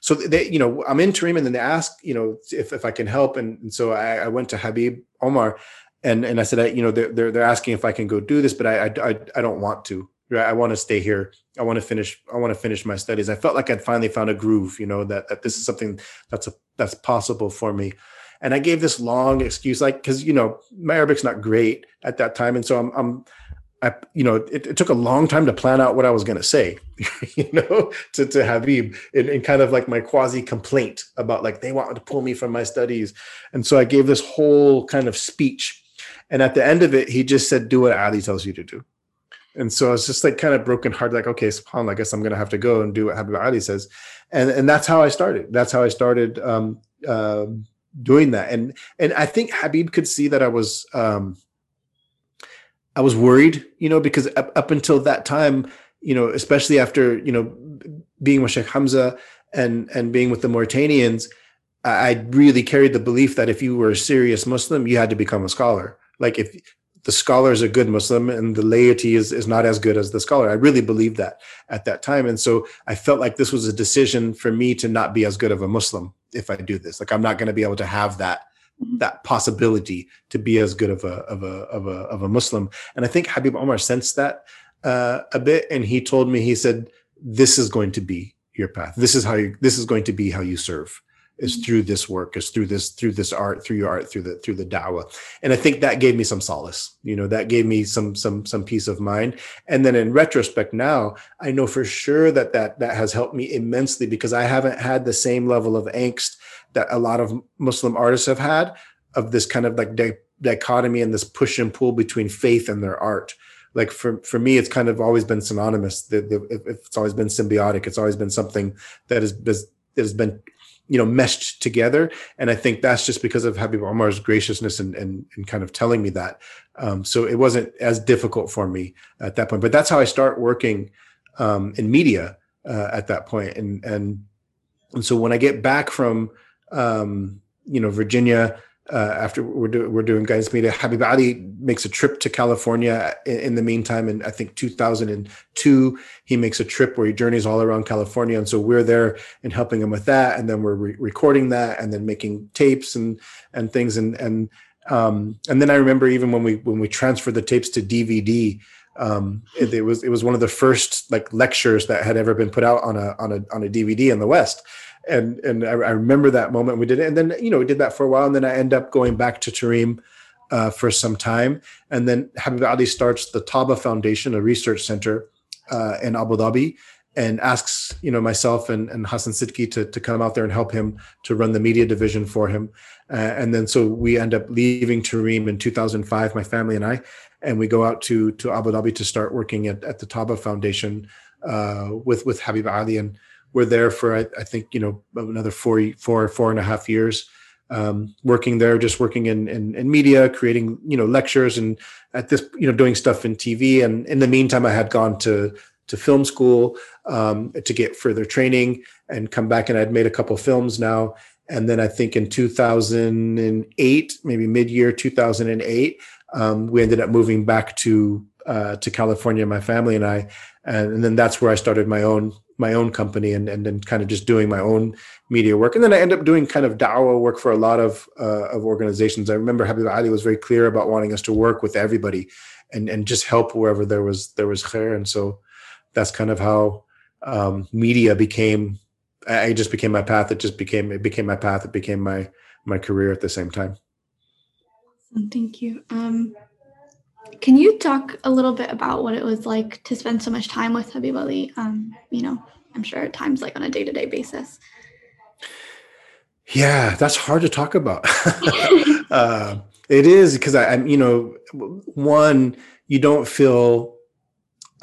So they, you know, I'm in Tarim and then they ask, you know, if, if I can help. And, and so I, I went to Habib Omar and, and I said, I, you know, they're, they're, they're asking if I can go do this, but I, I, I don't want to. Right? I want to stay here. I want to finish. I want to finish my studies. I felt like I'd finally found a groove. You know that that this is something that's a that's possible for me. And I gave this long excuse, like because you know my Arabic's not great at that time, and so I'm I'm I, you know, it, it, took a long time to plan out what I was going to say, [LAUGHS] you know, to, to Habib in, in kind of like my quasi complaint about like they wanted to pull me from my studies. And so I gave this whole kind of speech. And at the end of it, he just said, do what Ali tells you to do. And so I was just like kind of broken heart, like, okay, subhanAllah, I guess I'm gonna have to go and do what Habib Ali says. And and that's how I started. That's how I started um, uh, doing that. And and I think Habib could see that I was um, I was worried, you know, because up, up until that time, you know, especially after, you know, being with Sheikh Hamza and and being with the Mauritanians, I, I really carried the belief that if you were a serious Muslim, you had to become a scholar. Like if the scholar is a good Muslim and the laity is, is not as good as the scholar. I really believed that at that time. And so I felt like this was a decision for me to not be as good of a Muslim if I do this. Like I'm not going to be able to have that mm-hmm. that possibility to be as good of a of a of a of a Muslim. And I think Habib Omar sensed that uh, a bit, and he told me he said, "This is going to be your path. This is how you. This is going to be how you serve." Is through this work is through this through this art through your art through the through the dawah and i think that gave me some solace you know that gave me some some some peace of mind. And then in retrospect now i know for sure that that that has helped me immensely because i haven't had the same level of angst that a lot of muslim artists have had of this kind of like di- dichotomy and this push and pull between faith and their art. Like for for me it's kind of always been synonymous. That it's always been symbiotic it's always been something that has, that has been you know meshed together. And i think that's just because of habib omar's graciousness and and, and kind of telling me that. Um, so it wasn't as difficult for me at that point. But that's how i start working um, in media uh, at that point. And and and so when i get back from um, you know virginia uh, after we're, do, we're doing guidance media, Habib Ali makes a trip to California in, in, the meantime. And I think 2002, he makes a trip where he journeys all around California. And so we're there and helping him with that. And then we're re- recording that and then making tapes and, and things. And, and, um, and then I remember even when we, when we transferred the tapes to DVD, um, it, it was, it was one of the first like lectures that had ever been put out on a, on a, on a DVD in the West and and I, I, remember that moment we did it, and then you know we did that for a while, and then I end up going back to Tarim uh, for some time, and then Habib Ali starts the Tabah Foundation, a research center uh, in Abu Dhabi, and asks you know myself and, and Hassan Sidki to, to come out there and help him to run the media division for him, uh, and then so we end up leaving Tarim in 2005, my family and I, and we go out to to Abu Dhabi to start working at, at the Tabah Foundation uh, with with Habib Ali and were there for I, I think you know another four four four and a half years um, working there, just working in, in, in media, creating you know lectures, and at this you know doing stuff in TV. And in the meantime, I had gone to to film school um, to get further training and come back, and I'd made a couple films now. And then I think in 2008, maybe mid year 2008, um, we ended up moving back to uh, to California, my family and I, and, and then that's where I started my own my own company and and then kind of just doing my own media work. And then I end up doing kind of da'wah work for a lot of uh, of organizations. I remember Habib Ali was very clear about wanting us to work with everybody and and just help wherever there was there was khair. And so that's kind of how um, media became I, just became my path. It just became it became my path. It became my my career at the same time. Thank you. Um, can you talk a little bit about what it was like to spend so much time with Habib Ali? Um, you know, I'm sure at times like on a day to day basis. Yeah, that's hard to talk about. [LAUGHS] [LAUGHS] uh, it is because I, I'm, you know, one, you don't feel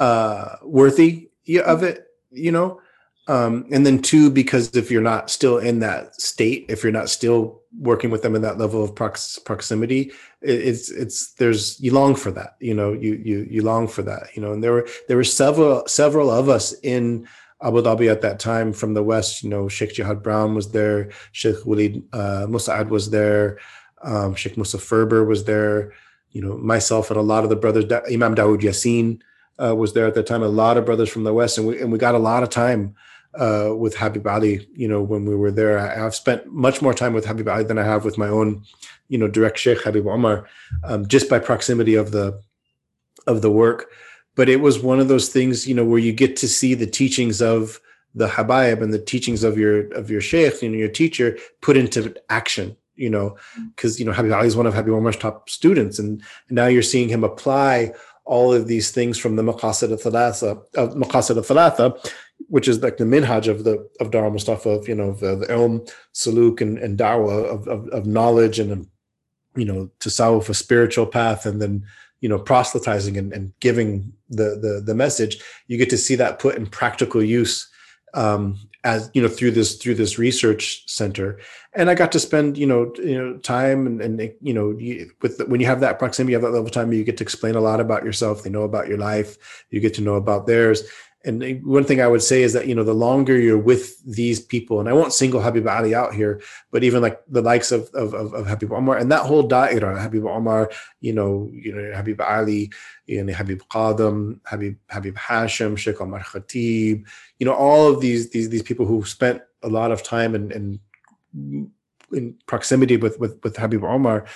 uh, worthy of it, you know, um, and then two, because if you're not still in that state, if you're not still working with them in that level of prox- proximity, it's it's there's you long for that, you know, you you you long for that, you know, and there were there were several several of us in Abu Dhabi at that time from the West, you know, Sheikh Jihad Brown was there, Sheikh Walid uh, Mosaad was there, um, Sheikh Musa Furber was there, you know, myself and a lot of the brothers, Imam Dawood Yassin uh, was there at that time, a lot of brothers from the West, and we, and we got a lot of time uh, with Habib Ali, you know, when we were there. I, have spent much more time with Habib Ali than I have with my own, you know, direct Sheikh Habib Omar, um, just by proximity of the of the work but it was one of those things you know where you get to see the teachings of the habaib and the teachings of your of your sheikh and your teacher put into action you know because you know habib ali is one of habib omar's top students and, now you're seeing him apply all of these things from the maqasid al-thalatha of maqasid al-thalatha which is like the minhaj of the of Dar Mustafa of you know the, the ilm saluk and, and da'wah of, of, of knowledge and you know tasawwuf a spiritual path and then you know proselytizing and, and giving the, the the message you get to see that put in practical use um, as you know through this through this research center. And i got to spend you know you know time and, and you know you, with the, when you have that proximity you have that level of time you get to explain a lot about yourself. They know about your life. You get to know about theirs and one thing I would say is that you know the longer you're with these people, and I won't single Habib Ali out here, but even like the likes of of, of, of Habib Omar and that whole da'ira, Habib Omar, you know, you know Habib Ali, you know Habib Qadim, Habib Habib Hashim, Sheikh Omar Khatib, you know all of these these these people who spent a lot of time in in, in proximity with with with Habib Omar,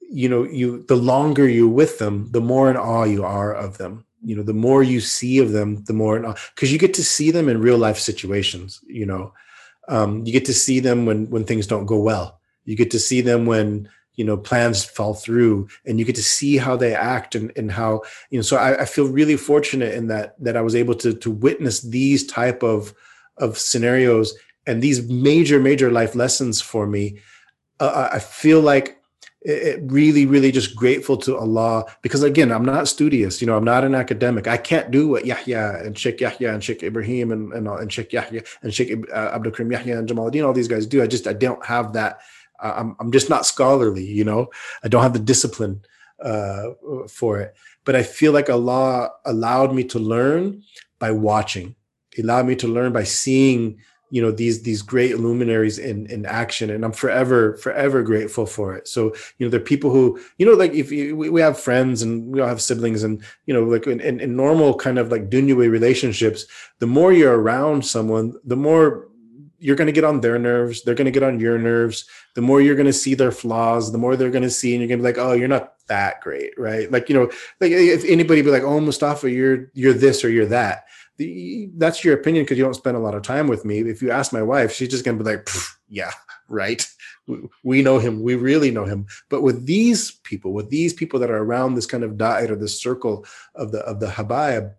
you know, you the longer you're with them, the more in awe you are of them you know the more you see of them the more because you get to see them in real life situations you know. Um, you get to see them when when things don't go well. You get to see them when you know plans fall through and you get to see how they act and, and how you know so I, I feel really fortunate in that that i was able to to witness these type of of scenarios and these major major life lessons for me. Uh, i feel like it really, really just grateful to Allah because again, I'm not studious. You know, I'm not an academic. I can't do what Yahya and Sheikh Yahya and Sheikh Ibrahim and and, and Sheikh Yahya and Sheikh uh, Abdul Karim Yahya and Jamaluddin, all these guys do. I just I don't have that. Uh, I'm I'm just not scholarly. You know, I don't have the discipline uh, for it. But I feel like Allah allowed me to learn by watching. He allowed me to learn by seeing you know these these great luminaries in in action and i'm forever forever grateful for it. So you know there are people who you know like if you, we have friends and we all have siblings and you know like in, in, in normal kind of like dunya relationships the more you're around someone the more you're going to get on their nerves they're going to get on your nerves the more you're going to see their flaws the more they're going to see and you're going to be like oh you're not that great right? Like you know like if anybody be like oh mustafa you're you're this or you're that the, that's your opinion because you don't spend a lot of time with me. If you ask my wife, she's just going to be like, yeah, right. We, know him. We really know him. But with these people, with these people that are around this kind of da'ir, or this circle of the of the habaib,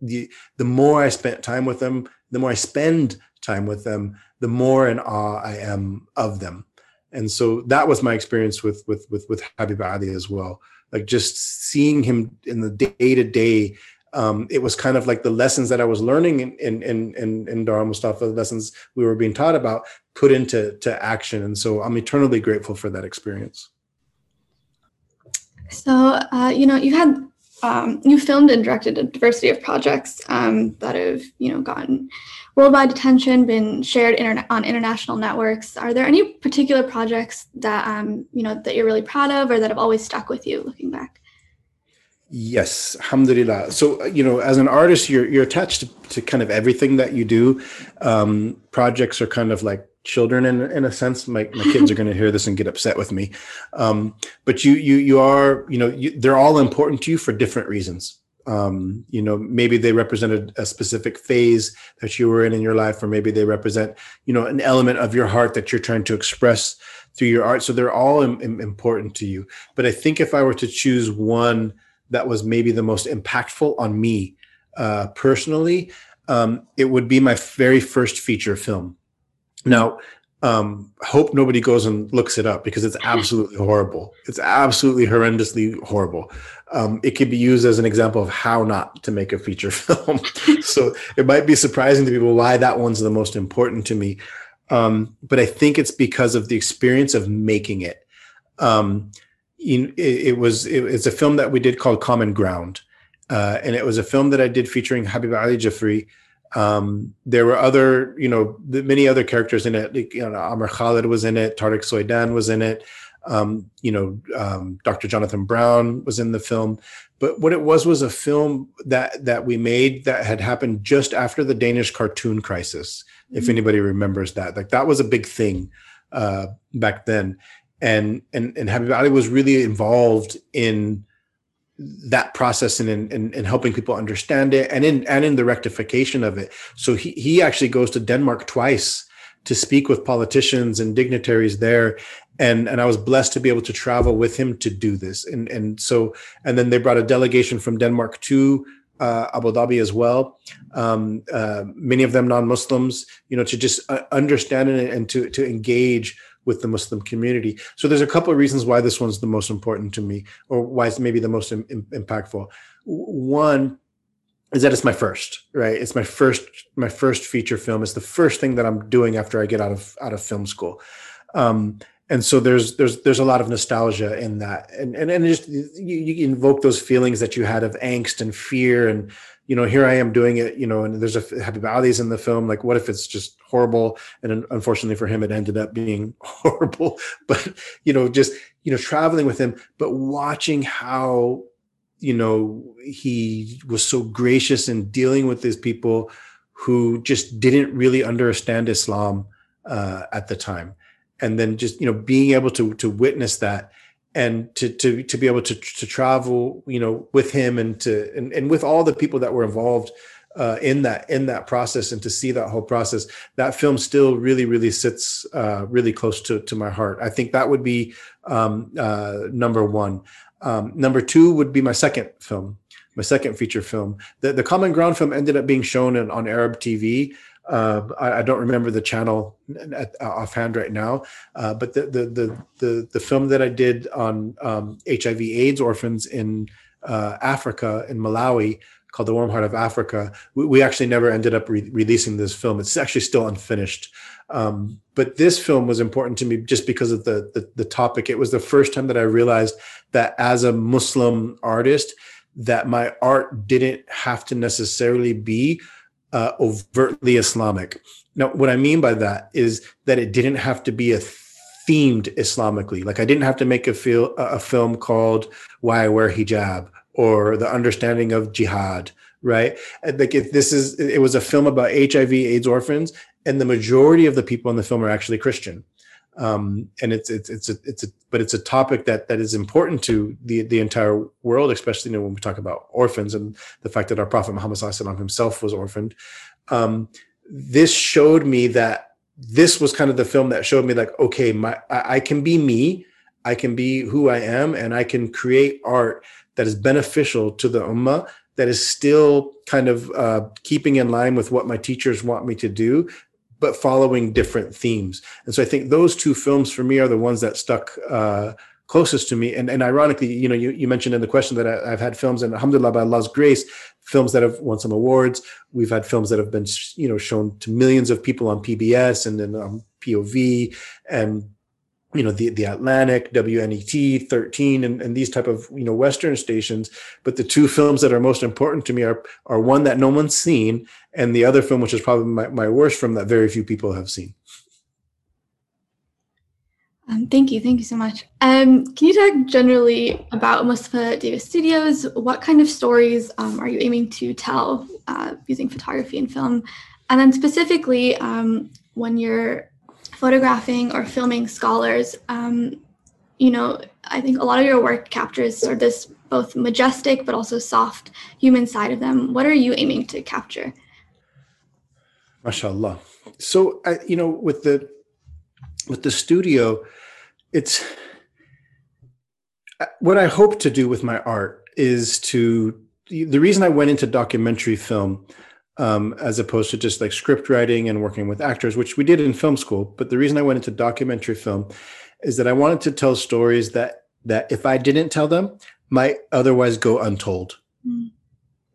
the the more I spent time with them, the more I spend time with them, the more in awe I am of them. And so that was my experience with with with with Habib Ali as well. Like just seeing him in the day to day um, it was kind of like the lessons that I was learning in in in in, in Dar Mustafa, the lessons we were being taught about, put into to action, and so I'm eternally grateful for that experience. So uh, you know, you had um, you filmed and directed a diversity of projects um, that have you know gotten worldwide attention, been shared interna- on international networks. Are there any particular projects that um, you know that you're really proud of, or that have always stuck with you looking back? Yes, alhamdulillah. So, you know, as an artist, you're you're attached to, to kind of everything that you do. Um, projects are kind of like children in in a sense. My my kids are going to hear this and get upset with me. Um, but you you you are you know you, they're all important to you for different reasons. Um, you know, maybe they represented a specific phase that you were in in your life, or maybe they represent, you know, an element of your heart that you're trying to express through your art. So they're all Im- important to you. But I think if I were to choose one that was maybe the most impactful on me uh, personally, um, it would be my very first feature film. Now, um, hope nobody goes and looks it up because it's [LAUGHS] absolutely horrible. It's absolutely horrendously horrible. Um, it could be used as an example of how not to make a feature [LAUGHS] film. so it might be surprising to people why that one's the most important to me. Um, but I think it's because of the experience of making it. Um, it, it, was it, it's a film that we did called Common Ground, uh, and it was a film that I did featuring Habib Ali Jiffri, um, there were other, you know, many other characters in it. Like, you know, Amr Khalid was in it. Tariq Suwaidan was in it. Um, you know, um, Dr. Jonathan Brown was in the film. But what it was was a film that that we made that had happened just after the Danish cartoon crisis. Mm-hmm. If anybody remembers that, like that was a big thing uh, back then. And and and Habib Ali was really involved in that process and in, in, in, helping people understand it and in and in the rectification of it. So he he actually goes to Denmark twice to speak with politicians and dignitaries there. And and I was blessed to be able to travel with him to do this. And and so and then they brought a delegation from Denmark to uh, Abu Dhabi as well. Um, uh, many of them non-Muslims, you know, to just uh, understand it and to to engage with the Muslim community. So there's a couple of reasons why this one's the most important to me, or why it's maybe the most Im- impactful. One is that it's my first, right? It's my first my first feature film. It's the first thing that I'm doing after I get out of out of film school. Um, and so there's there's there's a lot of nostalgia in that and and, and just you, you invoke those feelings that you had of angst and fear and you know here i am doing it you know and there's a happy valleys in the film like what if it's just horrible? And unfortunately for him it ended up being [LAUGHS] horrible. But you know just you know traveling with him but watching how you know he was so gracious in dealing with these people who just didn't really understand islam uh, at the time. And then just you know being able to to witness that and to to to be able to to travel you know with him and to and, and with all the people that were involved uh, in that in that process and to see that whole process that film still really really sits uh, really close to to my heart. I think that would be um, uh, number one. Um, number two would be my second film my second feature film. The, the common ground film ended up being shown in, on arab tv uh, I, I, don't remember the channel at, uh, offhand right now, uh, but the, the, the the the film that I did on um, HIV/AIDS orphans in uh, Africa in Malawi called The Warm Heart of Africa. We, we actually never ended up re- releasing this film. It's actually still unfinished. Um, but this film was important to me just because of the, the, the topic. It was the first time that I realized that as a Muslim artist, that my art didn't have to necessarily be uh, overtly Islamic. Now, what I mean by that is that it didn't have to be a themed Islamically. Like I didn't have to make a feel a film called "Why I Wear Hijab" or the understanding of jihad right like if this is it was a film about hiv aids orphans and the majority of the people in the film are actually christian um, and it's it's it's a, it's a but it's a topic that that is important to the the entire world especially you know, when we talk about orphans and the fact that our prophet muhammad himself was orphaned. Um, this showed me that this was kind of the film that showed me like okay my I, I can be me i can be who i am and i can create art that is beneficial to the ummah that is still kind of uh, keeping in line with what my teachers want me to do but following different themes. And so i think those two films for me are the ones that stuck uh, closest to me. And, and ironically you know you, you mentioned in the question that I, have had films and alhamdulillah by allah's grace films that have won some awards. We've had films that have been you know shown to millions of people on pbs and then um, pov and you know the the Atlantic, WNET, 13, and, and these type of you know Western stations. But the two films that are most important to me are are one that no one's seen, and the other film, which is probably my, my worst film that very few people have seen. Um, thank you, thank you so much. Um, can you talk generally about Mustafa Davis Studios? What kind of stories um, are you aiming to tell uh, using photography and film? And then specifically, um, when you're photographing or filming scholars, um, you know, I think a lot of your work captures sort of this both majestic but also soft human side of them. What are you aiming to capture? MashaAllah. So, I, you know, with the with the studio, it's what I hope to do with my art is to the reason I went into documentary film um, as opposed to just like script writing and working with actors, which we did in film school. But the reason I went into documentary film is that I wanted to tell stories that that if I didn't tell them, might otherwise go untold. Mm.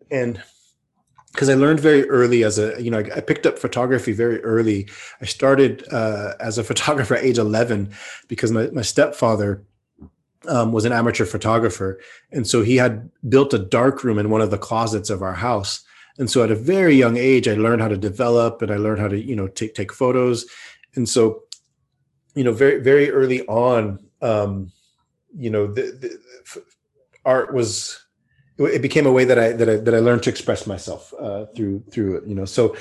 And because I learned very early as a, you know, I, picked up photography very early. I started uh, as a [LAUGHS] photographer at age 11 because my, my stepfather um, was an amateur photographer. And so he had built a dark room in one of the closets of our house. And so at a very young age, I learned how to develop and I learned how to, you know, take, take photos. And so, you know, very, very early on, um, you know, the, the art was, it became a way that I, that I, that I learned to express myself uh, through, through it, you know, so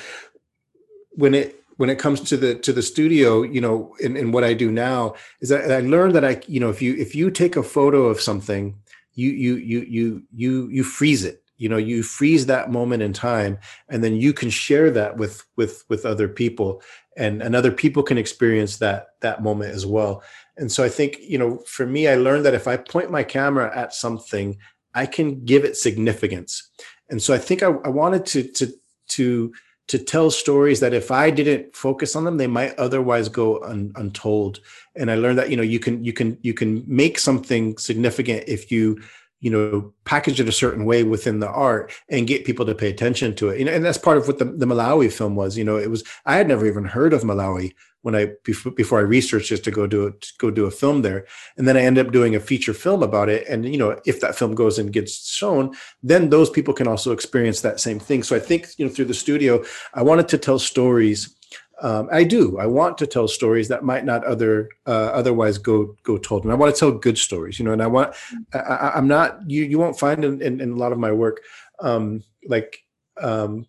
when it, when it comes to the to the studio you know and, in what i do now is i learned that i you know if you if you take a photo of something you you you you you you freeze it you know? You freeze that moment in time and then you can share that with with with other people and and other people can experience that that moment as well. And so i think you know for me i learned that if i point my camera at something i can give it significance and so i think i, I wanted to to to to tell stories that if I didn't focus on them, they might otherwise go un, untold. And I learned that you know you can you can you can make something significant if you you know package it a certain way within the art and get people to pay attention to it. You know, and that's part of what the, the Malawi film was. You know, it was I had never even heard of Malawi when I before, before I researched just to go do go do a film there, and then I end up doing a feature film about it. And you know, if that film goes and gets shown, then those people can also experience that same thing. So I think you know through the studio, I wanted to tell stories. Um, I do. I want to tell stories that might not other uh, otherwise go go told. And I want to tell good stories, you know. And I want. I, am not. You you won't find in, in, in, a lot of my work, um, like um,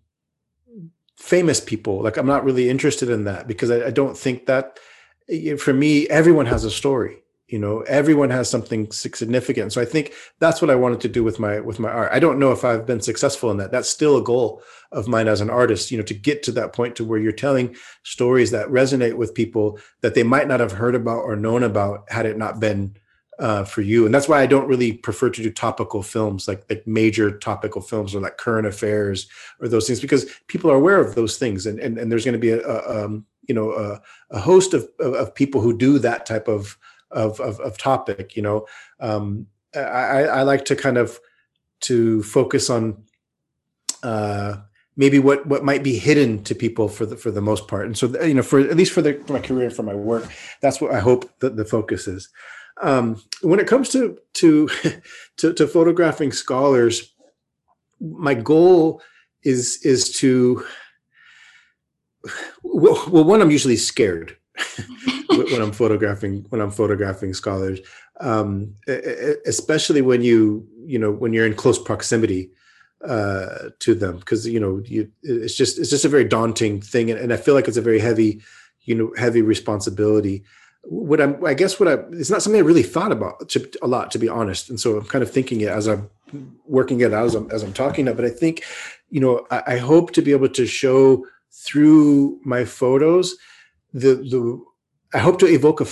famous people. Like I'm not really interested in that because I, I don't think that for me, everyone has a story. You know, everyone has something significant. So I think that's what I wanted to do with my with my art. I don't know if I've been successful in that. That's still a goal of mine as an artist. You know, to get to that point to where you're telling stories that resonate with people that they might not have heard about or known about had it not been uh, for you. And that's why I don't really prefer to do topical films like like major topical films or like current affairs or those things because people are aware of those things and and, and there's going to be a, a um, you know a, a host of, of, of people who do that type of of of, of topic. You know, um, I, I like to kind of to focus on. Uh, maybe what what might be hidden to people for the for the most part and so you know for at least for, the, for my career and for my work that's what i hope that the focus is um, when it comes to to, [LAUGHS] to to photographing scholars, my goal is is to [SIGHS] well, well one I'm usually scared [LAUGHS] when I'm photographing when I'm photographing scholars, um, especially when you you know when you're in close proximity uh, to them because you know you it's just it's just a very daunting thing and, and I feel like it's a very heavy you know heavy responsibility what I'm, I guess what I, it's not something I really thought about to, a lot, to be honest. And so I'm kind of thinking it as I'm working it out as I'm, as I'm talking now, but I think, you know, I, I hope to be able to show through my photos, the, the, I hope to evoke a,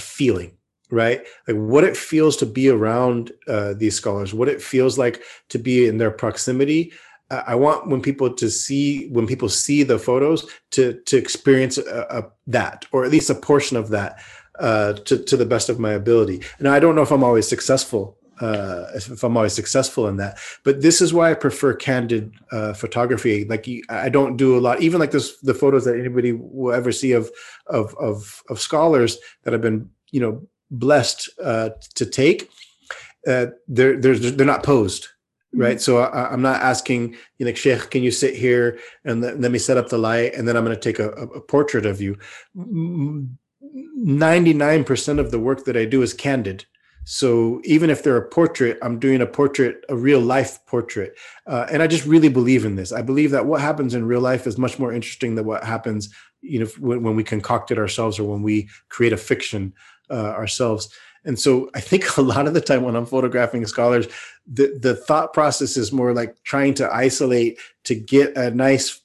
feeling, right? Like what it feels to be around uh, these scholars, what it feels like to be in their proximity, I want when people to see when people see the photos to to experience a, a, that or at least a portion of that uh, to to the best of my ability. And I don't know if I'm always successful uh, if I'm always successful in that, but this is why I prefer candid uh, photography. Like I don't do a lot, even like this the photos that anybody will ever see of of of, of scholars that have been you know blessed uh, to take. Uh, they're they're they're not posed right? So I, am not asking, you know, Sheikh, can you sit here and let, let me set up the light and then I'm going to take a, a, portrait of you. 99% of the work that I do is candid. So even if they're a portrait, I'm doing a portrait, a real life portrait. Uh, and I just really believe in this. I believe that what happens in real life is much more interesting than what happens, you know, when, when we concoct it ourselves or when we create a fiction uh, ourselves And so I think [LAUGHS] a lot of the time when I'm photographing scholars, the, the thought process is more like trying to isolate to get a nice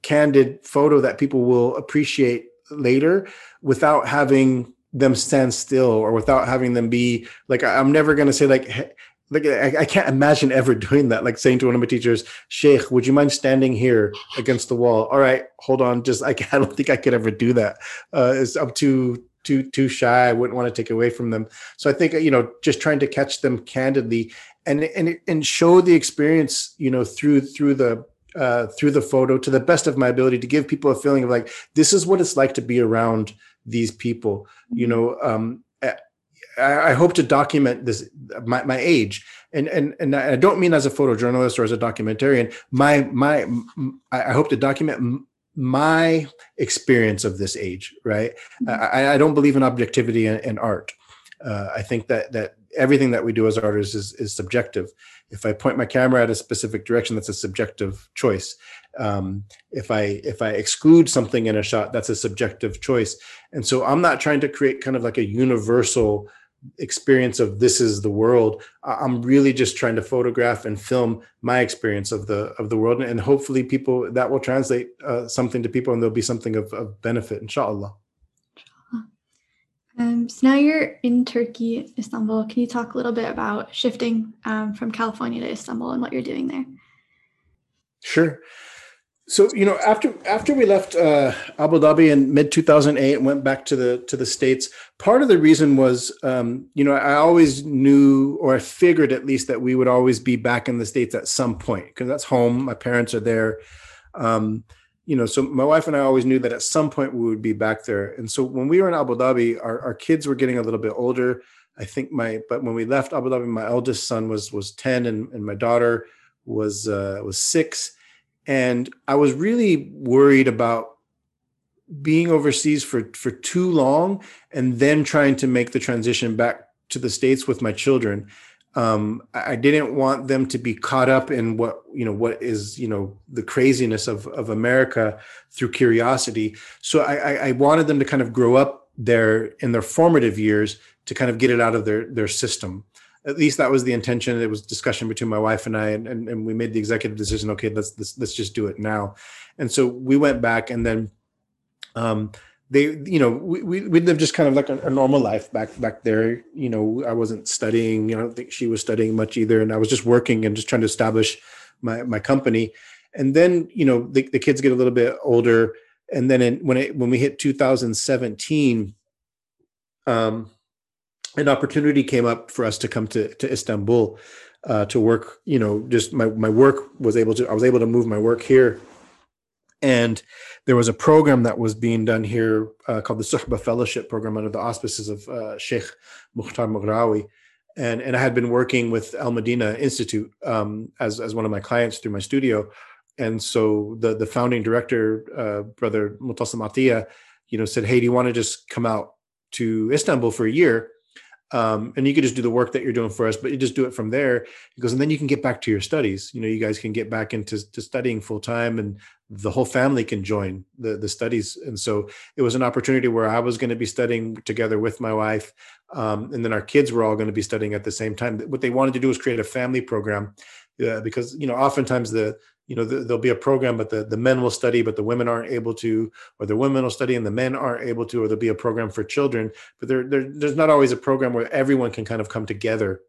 candid photo that people will appreciate later without having them stand still or without having them be like i'm never going to say like like I, I, can't imagine ever [LAUGHS] doing that like saying to one of my teachers sheikh would you mind standing here against the wall? All right hold on just i, [LAUGHS] I don't think i could ever do that. Uh it's up too too too shy i wouldn't want to take away from them. So i think you know just trying to catch them candidly and and and show the experience you know through through the uh, through the photo to the best of my ability to give people a feeling of like this is what it's like to be around these people you know um, I, I hope to document this my, my age. And and and I don't mean as a photojournalist or as a documentarian. My my I hope to document my experience of this age right? Mm-hmm. I, I don't believe in objectivity in, in art. Uh, I think that that everything that we do as artists is, is subjective. If I point my camera at a specific direction, that's a subjective choice. Um, if I if I exclude something in a shot, that's a subjective choice. And so I'm not trying to create kind of like a universal experience of this is the world. I'm really just trying to photograph and film my experience of the of the world, and hopefully people that will translate uh, something to people, and there'll be something of, of benefit, inshallah. Um, so now you're in Turkey, Istanbul. Can you talk a little bit about shifting um, from California to Istanbul and what you're doing there? Sure. So you know, after after we left uh, Abu Dhabi in mid 2008 and went back to the to the states, part of the reason was, um, you know, I always knew or I figured at least that we would always be back in the states at some point because that's home. My parents are there. Um, you know, so my wife and I always knew that at some point we would be back there. And so when we were in Abu Dhabi, our, our kids were getting a little bit older. I think my, but when we left Abu Dhabi, my eldest son was was ten, and, and my daughter was uh, was six, and I was really worried about being overseas for for too long and then trying to make the transition back to the states with my children um, I didn't want them to be caught up in what you know what is you know the craziness of of America through curiosity. So I, I wanted them to kind of grow up there in their formative years to kind of get it out of their their system. At least that was the intention. It was discussion between my wife and I, and, and, and we made the executive decision. Okay, let's, let's let's just do it now. And so we went back, and then um, they you know we, we, we lived just kind of like a, a, normal life back back there. You know i wasn't studying. You know i don't think she was studying much either. And i was just working and just trying to establish my my company. And then you know the, the kids get a little bit older. And then in, when it when we hit 2017 um an opportunity came up for us to come to to istanbul uh, to work you know just my my work was able to i was able to move my work here and there was a program that was being done here uh, called the Suhba Fellowship Program under the auspices of uh, Sheikh Mokhtar Maghraoui. And, and I had been working with Al Medina Institute um, as, as one of my clients through my studio. And so the, the founding director, uh, brother Mutasim Atiyah, you know, said, Hey, do you want to just come out to Istanbul for a year? um, and you could just do the work that you're doing for us, but you just do it from there. He goes, and then you can get back to your studies. You know, you guys can get back into to studying full time, and the whole family can join the the studies. And so it was an opportunity where I was going to be studying together with my wife, um, and then our kids were all going to be studying at the same time. What they wanted to do was create a family program, uh, because you know, oftentimes the you know, the, there'll be a program, but the, the men will study, but the women aren't able to, or the women will study and the men aren't able to, or there'll be a program for children, but there, there there's not always a program where everyone can kind of come together.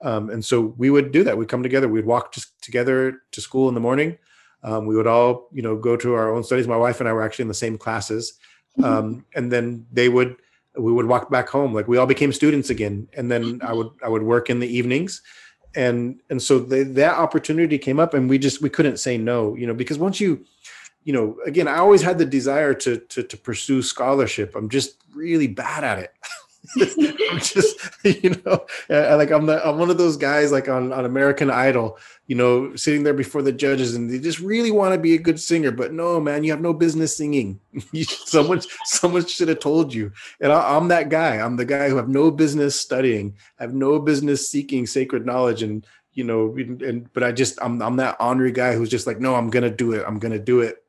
Um, and so we would do that. We'd come together. We'd walk together to school in the morning. Um, we would all, you know, go to our own studies. My wife and I were actually in the same classes. Mm-hmm. Um, and then they would, we would walk back home. Like we all became students again. And then I would, I would work in the evenings and and so they, that opportunity came up and we just we couldn't say no you know because once you you know again i always had the desire to to, to pursue scholarship i'm just really bad at it [LAUGHS] [LAUGHS] I'm just, [LAUGHS] you know, like I'm the, I'm one of those guys like on, on American Idol, you know, sitting there before the judges and they just really want to be a good singer, but no, man, you have no business singing. [LAUGHS] someone, someone should have told you. And I, am that guy. I'm the guy who have no business studying, I have no business seeking sacred knowledge, and you know, and but I just I'm I'm that honorary guy who's just like, no, I'm gonna do it. I'm gonna do it.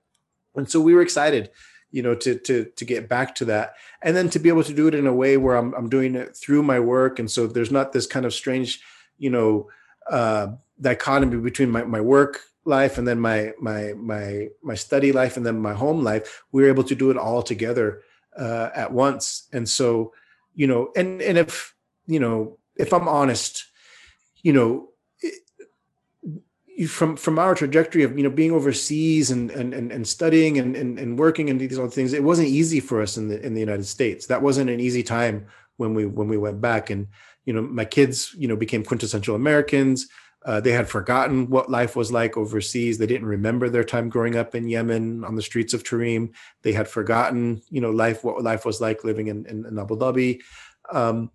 And so we were excited you know, to to to get back to that, and then to be able to do it in a way where I'm I'm doing it through my work, and so there's not this kind of strange, you know, uh, dichotomy between my my work life and then my my my my study life and then my home life. We were able to do it all together uh, at once, and so you know, and and if you know, if I'm honest, you know from from our trajectory of you know being overseas and and and, and studying and, and and working and these other things it wasn't easy for us in the in the united states. That wasn't an easy time when we when we went back. And you know my kids you know became quintessential americans. Uh, they had forgotten what life was like overseas. They didn't remember their time growing up in yemen on the streets of tarim they had forgotten you know life what life was like living in, in, in abu dhabi. Um,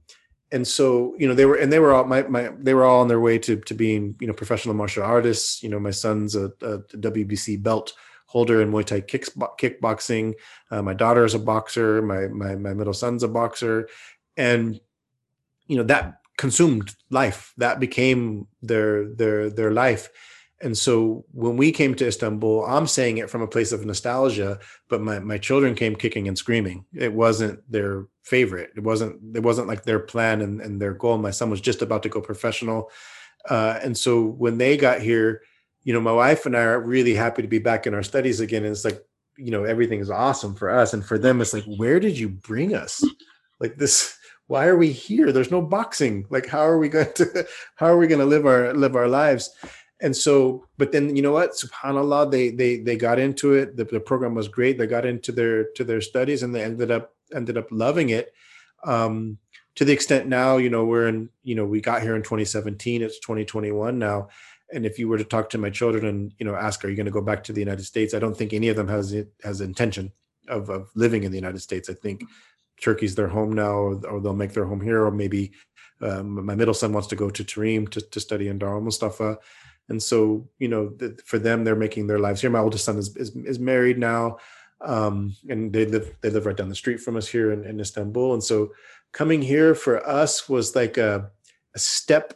and so you know they were and they were all my, my they were all on their way to to being you know professional martial artists. You know my son's a, a wbc belt holder in muay thai kicks, kickboxing. Uh, my daughter is a boxer. My, my my middle son's a boxer. And you know that consumed life. That became their their their life and so when we came to Istanbul, I'm saying it from a place of nostalgia, but my, my children came kicking and screaming. It wasn't their favorite. It wasn't it wasn't like their plan and, and their goal. My son was just about to go professional. Uh, and so when they got here, you know, my wife and I are really happy to be back in our studies again. And it's like, you know, everything is awesome for us. And for them, it's like, where did you bring us? Like this, why are we here? There's no boxing. Like, how are we going to [LAUGHS] how are we going to live our live our lives? And so but then you know what? Subhanallah they they they got into it. The, the program was great. They got into their to their studies and they ended up ended up loving it. Um to the extent now you know we're in you know we got here in 2017 it's 2021 now. And if you were to talk to my children and you know ask are you going to go back to the united states? I don't think any of them has it has intention of, of living in the united states. I think turkey's their home now or, or they'll make their home here. Or maybe um, my middle son wants to go to Tarim to, to study in Dar Mustafa and so you know the, for them they're making their lives here. My oldest son is is, is married now um, and they live they live right down the street from us here in, in istanbul. And so coming here for us was like a, a step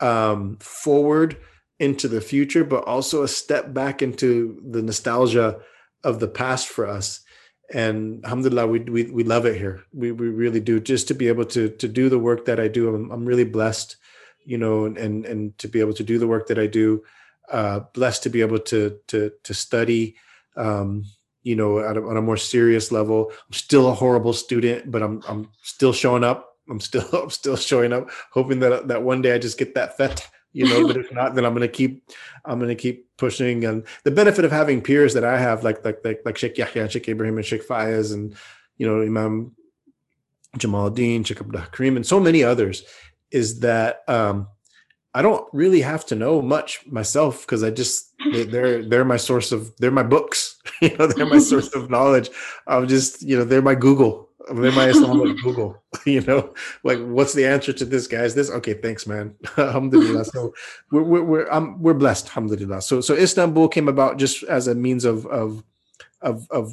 um, forward into the future but also a step back into the nostalgia of the past for us. And alhamdulillah we, we, we love it here. We, we really do. Just to be able to to do the work that i do i'm, I'm really blessed you know, and and to be able to do the work that I do. Uh, blessed to be able to to to study, um, you know, a, on a more serious level. I'm still a horrible student, but I'm I'm still showing up. I'm still [LAUGHS] I'm still showing up, hoping that that one day I just get that fet, you know. but if not, then I'm gonna keep I'm gonna keep pushing. And the benefit of having peers that I have, like like like like Sheikh Yahya, Sheikh Ibrahim, and Sheikh Fayez, and you know Imam Jamaluddin, Sheikh Abdul Karim, and so many others, is that um, I don't really have to know much myself because I just they're they're my source of they're my books, [LAUGHS] you know, they're my [LAUGHS] source of knowledge. I'm just you know they're my Google, they're my Islamic [LAUGHS] Google, you know, like what's the answer to this, guys? This okay, thanks, man. alhamdulillah. So we're we're we're, um, we're blessed, alhamdulillah. So so Istanbul came about just as a means of of of of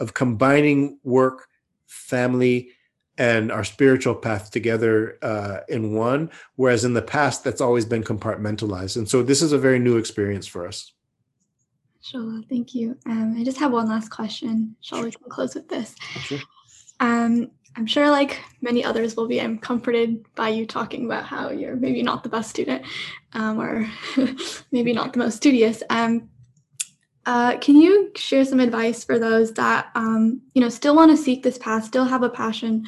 of combining work, family, and our spiritual path together uh, in one. Whereas in the past, that's always been compartmentalized. And so this is a very new experience for us. Sure, thank you. Um, I just have one last question. Shall we can close with this? Sure. Um, I'm sure, like many others will be, I'm comforted by you talking about how you're maybe not the best student um, or [LAUGHS] maybe not the most studious. Um, uh, can you share some advice for those that um, you know still want to seek this path, still have a passion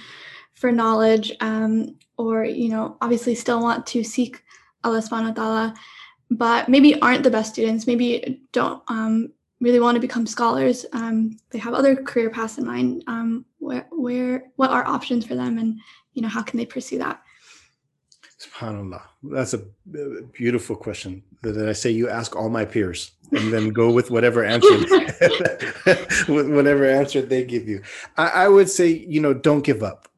for knowledge, um, or you know obviously still want to seek Allah Subhanahu wa Taala, but maybe aren't the best students, maybe don't um, really want to become scholars. Um, they have other career paths in mind. Um, where, where, what are options for them, and you know how can they pursue that? Subhanallah. That's a beautiful question that I say you ask all my peers and then go with whatever answer [LAUGHS] [LAUGHS] with whatever answer they give you. I, I, would say, you know, don't give up,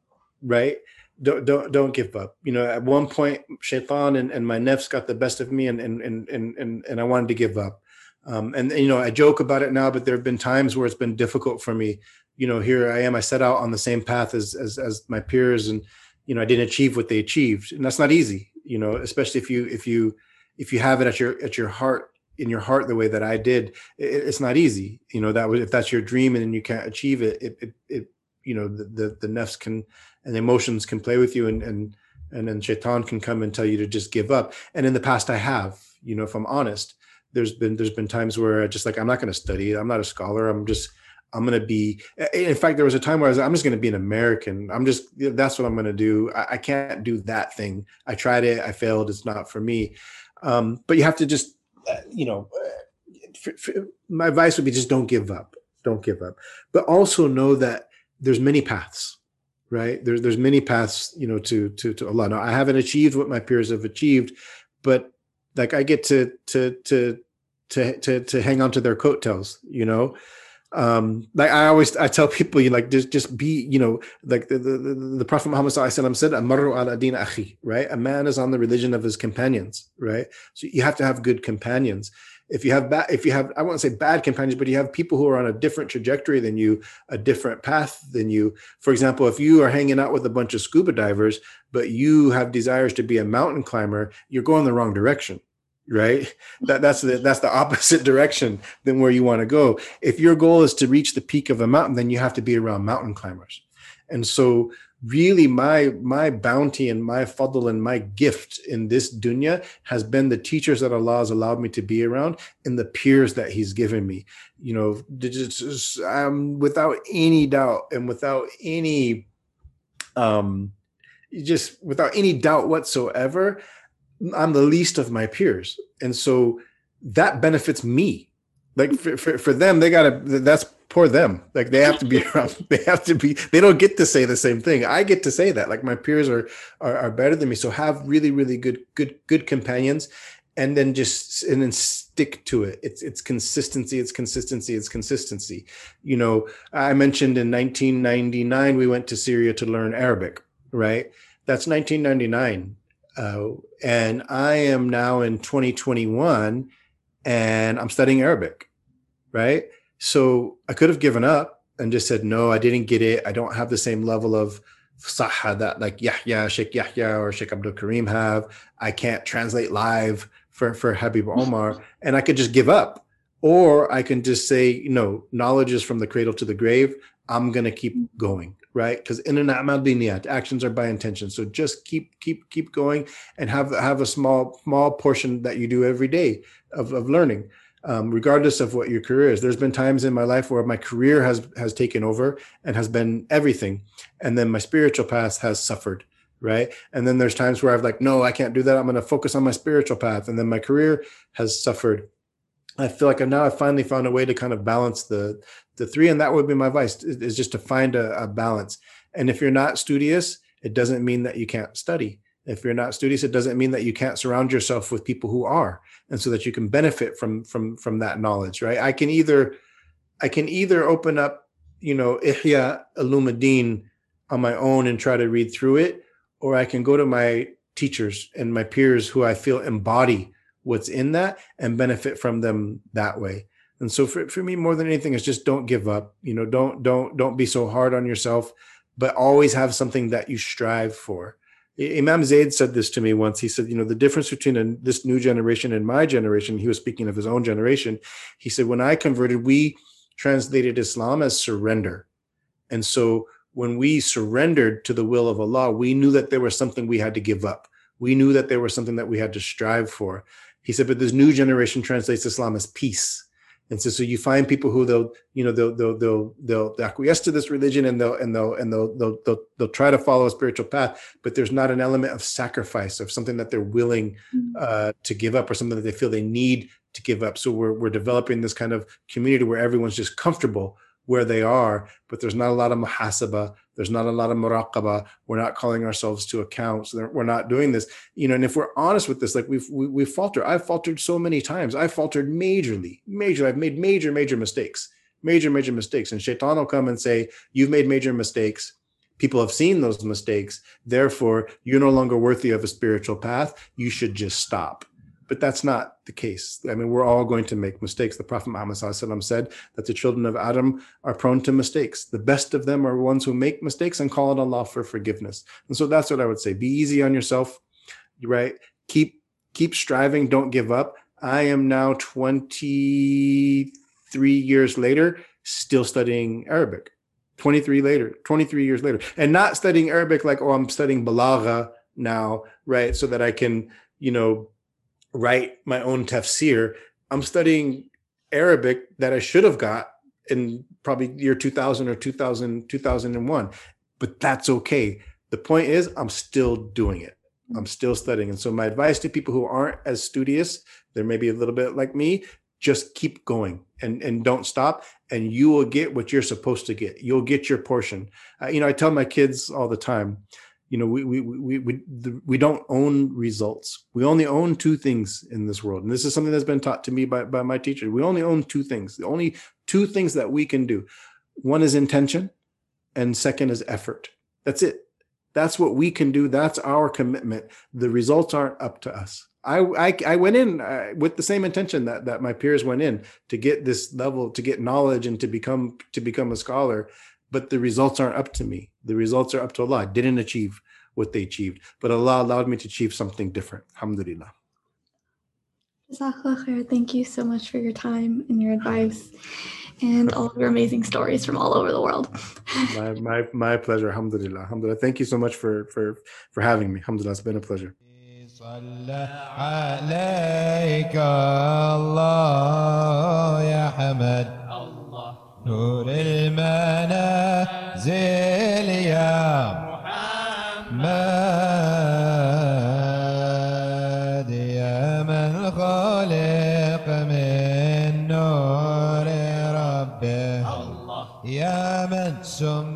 right? Don't don't don't give up. You know, at one point, Shaitan and, and my nefs got the best of me and and and and and I wanted to give up. Um, and you know, I joke about it now, but there have been times where it's been difficult for me. You know, here I am, I set out on the same path as as as my peers and you know, I didn't achieve what they achieved. And that's not easy, you know, especially if you if you if you have it at your at your heart in your heart the way that I did, it, it's not easy. You know, that was, if that's your dream and you can't achieve it, it, it, it you know, the, the, the nefs can, and emotions can play with you and, and, and then shaitan can come and tell you to just give up. And in the past I have, you know, if I'm honest, there's been, there's been times where I just like, I'm not going to study. I'm not a scholar. I'm just, I'm going to be, in fact, there was a time where I was, I'm just going to be an American. I'm just, that's what I'm going to do. I, I, can't do that thing. I tried it. I failed. It's not for me. Um, but you have to just, uh, you know, uh, my advice would be just don't give up. Don't give up. But also know that there's many paths, right? There's, there's many paths, you know, to, to, to Allah. Now I haven't achieved what my peers have achieved, but like I get to, to, to, to, to, to hang on to their coattails, you know, um like i always i tell people you like just just be you know like the the, the prophet muhammad said din akhi right? A man is on the religion of his companions right? So you have to have good companions. If you have bad if you have i won't say bad companions but you have people who are on a different trajectory than you a different path than you. For example if you are hanging out with a bunch of scuba divers but you have desires to be a mountain climber you're going the wrong direction right? That that's the that's the opposite [LAUGHS] direction than where you want to go. If your goal is to reach the peak of a mountain then you have to be around mountain climbers. And so really my my bounty and my fadl and my gift in this dunya has been the teachers that allah has allowed me to be around and the peers that he's given me. You know just, um, without any doubt and without any um just without any doubt whatsoever I'm the least of my peers. And so that benefits me. Like for, for, for them, they gotta that's poor them. Like they have to be [LAUGHS] around, they have to be, they don't get to say the same thing. I get to say that. Like my peers are are, are better than me. So have really, really good, good, good companions and then just and then stick to it it's it's consistency it's consistency it's consistency you know i mentioned in 1999 we went to syria to learn arabic right that's 1999 uh, and I am now in 2021 and I'm studying Arabic, right? So I could have given up and just said, no, I didn't get it. I don't have the same level of saha that like Yahya, Sheikh Yahya or Sheikh Abdul Karim have. I can't translate live for, for Habib [LAUGHS] Omar. And I could just give up. Or I can just say, you know, knowledge is from the cradle to the grave. I'm going to keep going right? Because in an amal biniyat, actions are by intention. So just keep keep keep going and have have a small small portion that you do every day of, of learning. Um, regardless of what your career is. There's been times in my life where my career has has taken over and has been everything, and then my spiritual path has suffered, right? And then there's times where I've like, no, I can't do that. I'm going to focus on my spiritual path, and then my career has suffered. I feel like now I've finally found a way to kind of balance the the three and that would be my advice is just to find a, a, balance. And if you're not studious it doesn't mean that you can't study. If you're not studious it doesn't mean that you can't surround yourself with people who are and so that you can benefit from from from that knowledge right? I can either i can either open up you know ihya ulumuddin on my own and try to read through it or i can go to my teachers and my peers who i feel embody what's in that and benefit from them that way and so for, for me, more than anything, is just don't give up. You know, don't don't don't be so hard on yourself, but always have something that you strive for. Imam Zaid said this to me once. He said, you know, the difference between a, this new generation and my generation, he was speaking of his own generation. He said, when I converted, we translated Islam as surrender. And so when we surrendered to the will of Allah, we knew that there was something we had to give up. We knew that there was something that we had to strive for. He said, but this new generation translates Islam as peace. And so, so you find people who they'll, you know, they'll, they'll, they'll, they'll acquiesce to this religion and they'll, and they'll, and they'll, they'll, they'll, they'll try to follow a spiritual path, but there's not an element of sacrifice of something that they're willing mm. uh, to give up or something that they feel they need to give up. So we're, we're developing this kind of community where everyone's just comfortable where they are, but there's not a lot of muhasaba. There's not a lot of muraqaba. We're not calling ourselves to account. So we're not doing this, you know. And if we're honest with this, like we've we, we faltered. I've faltered so many times. I've faltered majorly, major. I've made major, major mistakes, major, major mistakes. And Shaitan will come and say, "You've made major mistakes." People have seen those mistakes. Therefore, you're no longer worthy of a spiritual path. You should just stop but that's not the case. I mean, we're all going to make mistakes. The Prophet Muhammad said that the children of Adam are prone to mistakes. The best of them are ones who make mistakes and call on Allah for forgiveness. And so that's what I would say. Be easy on yourself, right? Keep keep striving. Don't give up. I am now 23 years later, still studying Arabic. 23 later, 23 years later, and not studying Arabic like, oh, I'm studying balagha now, right? So that I can, you know, write my own tafsir. I'm studying Arabic that I should have got in probably year 2000 or 2000, 2001, but that's okay. The point is, I'm still doing it. I'm still studying. And so my advice to people who aren't as studious, they're maybe a little bit like me, just keep going and, and don't stop and you will get what you're supposed to get. You'll get your portion. Uh, you know, I tell my kids all the time, you know, we, we, we, we, we don't own results. We only own two things in this world. And this is something that's been taught to me by, by my teacher. We only own two things. The only two things that we can do. One is intention and second is effort. That's it. That's what we can do. That's our commitment. The results aren't up to us. I, I, I went in uh, with the same intention that that my peers went in to get this level, to get knowledge, and to become to become a scholar But the results aren't up to me. The results are up to Allah. I didn't achieve what they achieved, but Allah allowed me to achieve something different. Alhamdulillah. Thank you so much for your time and your advice and all of your amazing stories from all over the world. [LAUGHS] my, my, my pleasure. Alhamdulillah. Alhamdulillah. Thank you so much for, for, for having me. Alhamdulillah. It's been a pleasure. صلى عليك الله يا حمد نور المنازل يا محمد. يا من خلق من نور ربه. يا من يوم